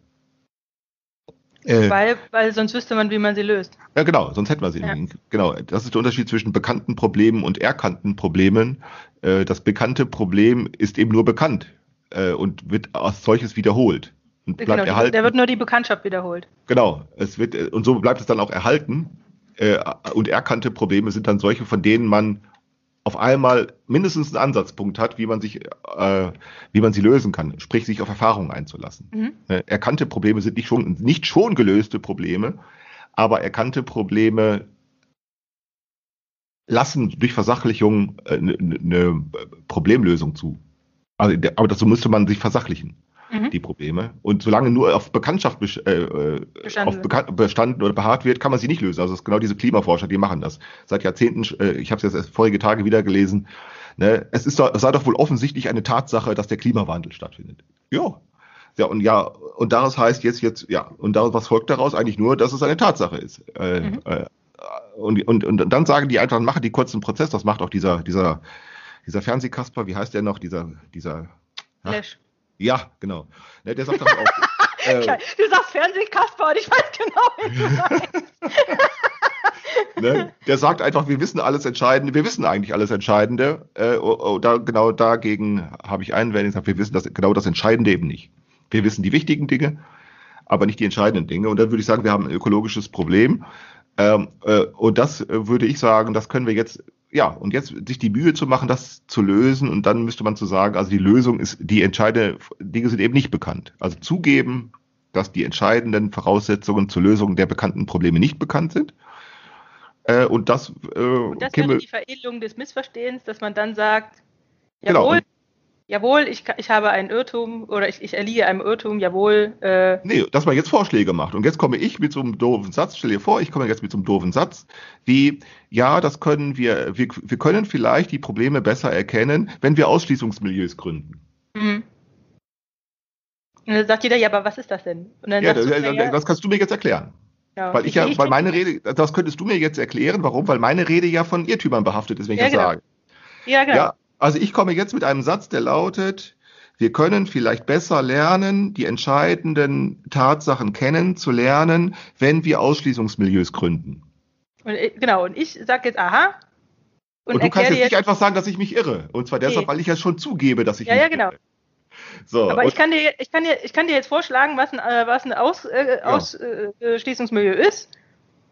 Äh, weil, weil sonst wüsste man, wie man sie löst. Ja, genau, sonst hätten wir sie ja. nicht. Genau, das ist der Unterschied zwischen bekannten Problemen und erkannten Problemen. Äh, das bekannte Problem ist eben nur bekannt äh, und wird als solches wiederholt. Und bleibt genau, erhalten. Der wird nur die Bekanntschaft wiederholt. Genau, es wird, äh, und so bleibt es dann auch erhalten. Äh, und erkannte Probleme sind dann solche, von denen man auf einmal mindestens einen Ansatzpunkt hat, wie man sich, äh, wie man sie lösen kann, sprich sich auf Erfahrungen einzulassen. Mhm. Äh, erkannte Probleme sind nicht schon, nicht schon gelöste Probleme, aber erkannte Probleme lassen durch Versachlichung eine äh, ne, ne Problemlösung zu. Also, aber dazu müsste man sich versachlichen, mhm. die Probleme. Und solange nur auf Bekanntschaft äh, äh, bestanden. auf Bekan bestanden oder beharrt wird, kann man sie nicht lösen. Also es ist genau diese Klimaforscher, die machen das. Seit Jahrzehnten, äh, ich habe es jetzt erst vorige Tage wieder gelesen, ne, es, ist es sei doch wohl offensichtlich eine Tatsache, dass der Klimawandel stattfindet. Ja. Ja, und ja, und daraus heißt jetzt, jetzt, ja, und daraus, was folgt daraus? Eigentlich nur, dass es eine Tatsache ist. Äh, mhm. äh, und, und, und dann sagen die einfach, machen die kurzen Prozess, das macht auch dieser, dieser dieser Fernsehkasper, wie heißt der noch? Dieser, dieser. Flash. Ja, genau. Ne, der sagt das auch. *laughs* äh, du sagst Fernsehkasper und ich weiß genau, wie du sagst. ne, der sagt einfach, wir wissen alles Entscheidende, wir wissen eigentlich alles Entscheidende. Äh, oh, oh, da, genau dagegen habe ich Einwendung gesagt, wir wissen das, genau das Entscheidende eben nicht. Wir wissen die wichtigen Dinge, aber nicht die entscheidenden Dinge. Und dann würde ich sagen, wir haben ein ökologisches Problem. Ähm, äh, und das äh, würde ich sagen, das können wir jetzt ja, und jetzt sich die Mühe zu machen, das zu lösen und dann müsste man zu sagen, also die Lösung ist, die entscheidende Dinge sind eben nicht bekannt. Also zugeben, dass die entscheidenden Voraussetzungen zur Lösung der bekannten Probleme nicht bekannt sind. Äh, und das, äh, und das wäre die Veredelung des Missverstehens, dass man dann sagt, genau, jawohl, genau jawohl, ich, ich habe einen Irrtum oder ich, ich erliege einem Irrtum, jawohl. Äh. Nee, dass man jetzt Vorschläge macht. Und jetzt komme ich mit so einem doofen Satz, stell dir vor, ich komme jetzt mit so einem doofen Satz, wie, ja, das können wir, wir, wir können vielleicht die Probleme besser erkennen, wenn wir Ausschließungsmilieus gründen. Mhm. Und dann sagt jeder, ja, aber was ist das denn? ja, das, du, ja, das kannst du mir jetzt erklären. Ja, weil ich, ich ja, weil meine Rede, das könntest du mir jetzt erklären, warum? Weil meine Rede ja von Irrtümern behaftet ist, wenn ich ja, das genau. sage. Ja, genau. Ja, also ich komme jetzt mit einem Satz, der lautet, wir können vielleicht besser lernen, die entscheidenden Tatsachen kennen, zu lernen, wenn wir Ausschließungsmilieus gründen. Und, ich- genau, und ich sage jetzt, aha. Und, du kannst jetzt dir nicht einfach sagen, dass ich mich irre. Und zwar deshalb, Nee. weil ich ja schon zugebe, dass ich Ja, mich ja, genau. irre. So, Aber und, ich kann, dir, ich, kann dir, ich kann dir jetzt vorschlagen, was ein, äh, was ein Aus, äh, Ja. Ausschließungsmilieu ist.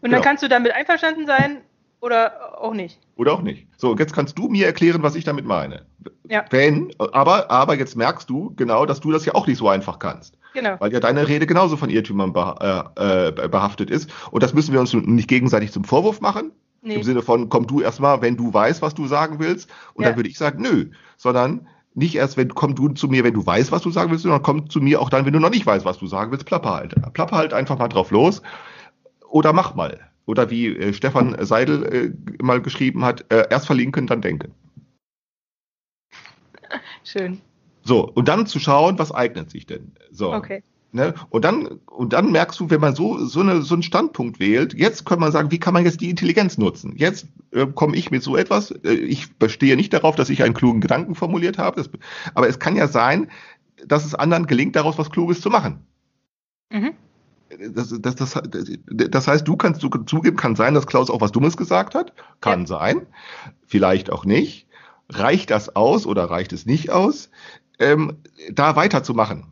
Und dann Genau. kannst du damit einverstanden sein oder auch nicht. oder auch nicht. So, und jetzt kannst du mir erklären, was ich damit meine. Ja. Wenn, aber, aber jetzt merkst du genau, dass du das ja auch nicht so einfach kannst. Genau. Weil ja deine Rede genauso von Irrtümern beha äh, äh, behaftet ist. Und das müssen wir uns nicht gegenseitig zum Vorwurf machen. Nee. Im Sinne von, komm du erstmal, wenn du weißt, was du sagen willst. Und Ja. dann würde ich sagen, nö. Sondern nicht erst, wenn komm du zu mir, wenn du weißt, was du sagen willst, sondern komm zu mir auch dann, wenn du noch nicht weißt, was du sagen willst. Plapper halt. Plapper halt einfach mal drauf los. Oder mach mal. Oder wie äh, Stefan Seidel äh, mal geschrieben hat, äh, erst verlinken, dann denken. *laughs* Schön. So, und dann zu schauen, was eignet sich denn. So. Okay. Ne? Und dann, und dann merkst du, wenn man so, so, eine, so einen Standpunkt wählt, jetzt kann man sagen, wie kann man jetzt die Intelligenz nutzen? Jetzt äh, komme ich mit so etwas, äh, ich bestehe nicht darauf, dass ich einen klugen Gedanken formuliert habe, das, aber es kann ja sein, dass es anderen gelingt, daraus was Kluges zu machen. Mhm. Das, das, das, das heißt, du kannst zugeben, kann sein, dass Klaus auch was Dummes gesagt hat. Kann Ja. sein. Vielleicht auch nicht. Reicht das aus oder reicht es nicht aus, ähm, da weiterzumachen?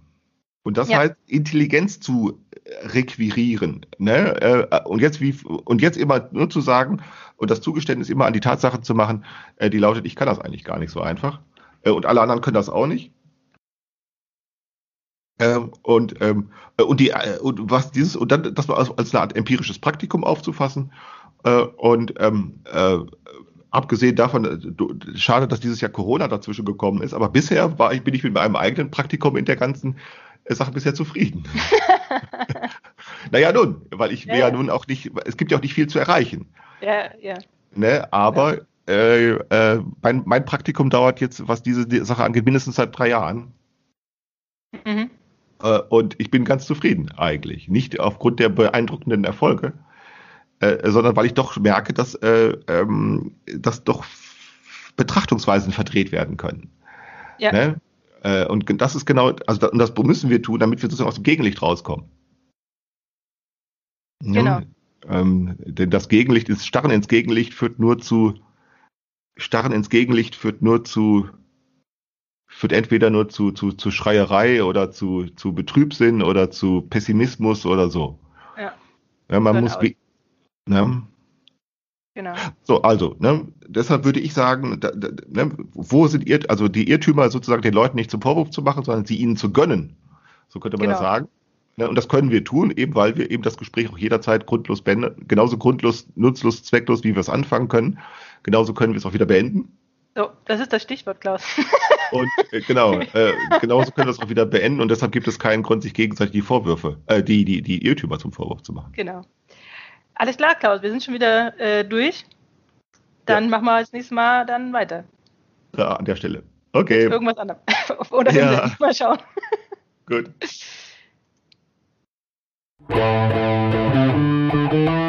Und das Ja. heißt, Intelligenz zu requirieren. Ne? Äh, und jetzt wie und jetzt immer nur zu sagen und das Zugeständnis immer an die Tatsache zu machen, äh, die lautet, ich kann das eigentlich gar nicht so einfach. Äh, und alle anderen können das auch nicht. Ähm, und, ähm, äh, und die äh, und was dieses und dann das mal als, als eine Art empirisches Praktikum aufzufassen äh, und ähm, äh, abgesehen davon äh, du- schade dass dieses Jahr Corona dazwischen gekommen ist aber bisher war ich bin ich mit meinem eigenen Praktikum in der ganzen äh, Sache bisher zufrieden *laughs* naja nun weil ich Ja, mir ja ja. nun auch nicht es gibt ja auch nicht viel zu erreichen Ja, ja. ne aber äh, äh, mein, mein Praktikum dauert jetzt was diese die Sache angeht mindestens seit drei Jahren Mhm. Äh, und ich bin ganz zufrieden eigentlich. Nicht aufgrund der beeindruckenden Erfolge, äh, sondern weil ich doch merke, dass, äh, ähm, dass doch Betrachtungsweisen verdreht werden können. Ja. Ne? Äh, und das ist genau, also das, und das müssen wir tun, damit wir sozusagen aus dem Gegenlicht rauskommen. Ne? Genau. Ähm, denn das Gegenlicht ist, Starren ins Gegenlicht führt nur zu, Starren ins Gegenlicht führt nur zu, führt entweder nur zu, zu, zu Schreierei oder zu, zu Betrübsinn oder zu Pessimismus oder so. Ja. Ja, man muss, ne? Genau. So, also, ne, deshalb würde ich sagen, da, da, ne, wo sind Irr, also die Irrtümer sozusagen den Leuten nicht zum Vorwurf zu machen, sondern sie ihnen zu gönnen. So könnte man das Genau. sagen. Ne, und das können wir tun, eben weil wir eben das Gespräch auch jederzeit grundlos beenden, genauso grundlos, nutzlos, zwecklos, wie wir es anfangen können. Genauso können wir es auch wieder beenden. So, das ist das Stichwort, Klaus. *laughs* Und äh, genau, äh, genauso können wir das auch wieder beenden und deshalb gibt es keinen Grund, sich gegenseitig die Vorwürfe, äh, die, die, die Irrtümer zum Vorwurf zu machen. Genau. Alles klar, Klaus, wir sind schon wieder äh, durch. Dann ja. machen wir das nächste Mal dann weiter. Da, an der Stelle. Okay. Mit irgendwas anderes. *laughs* Oder ja. mal schauen. Gut. *laughs*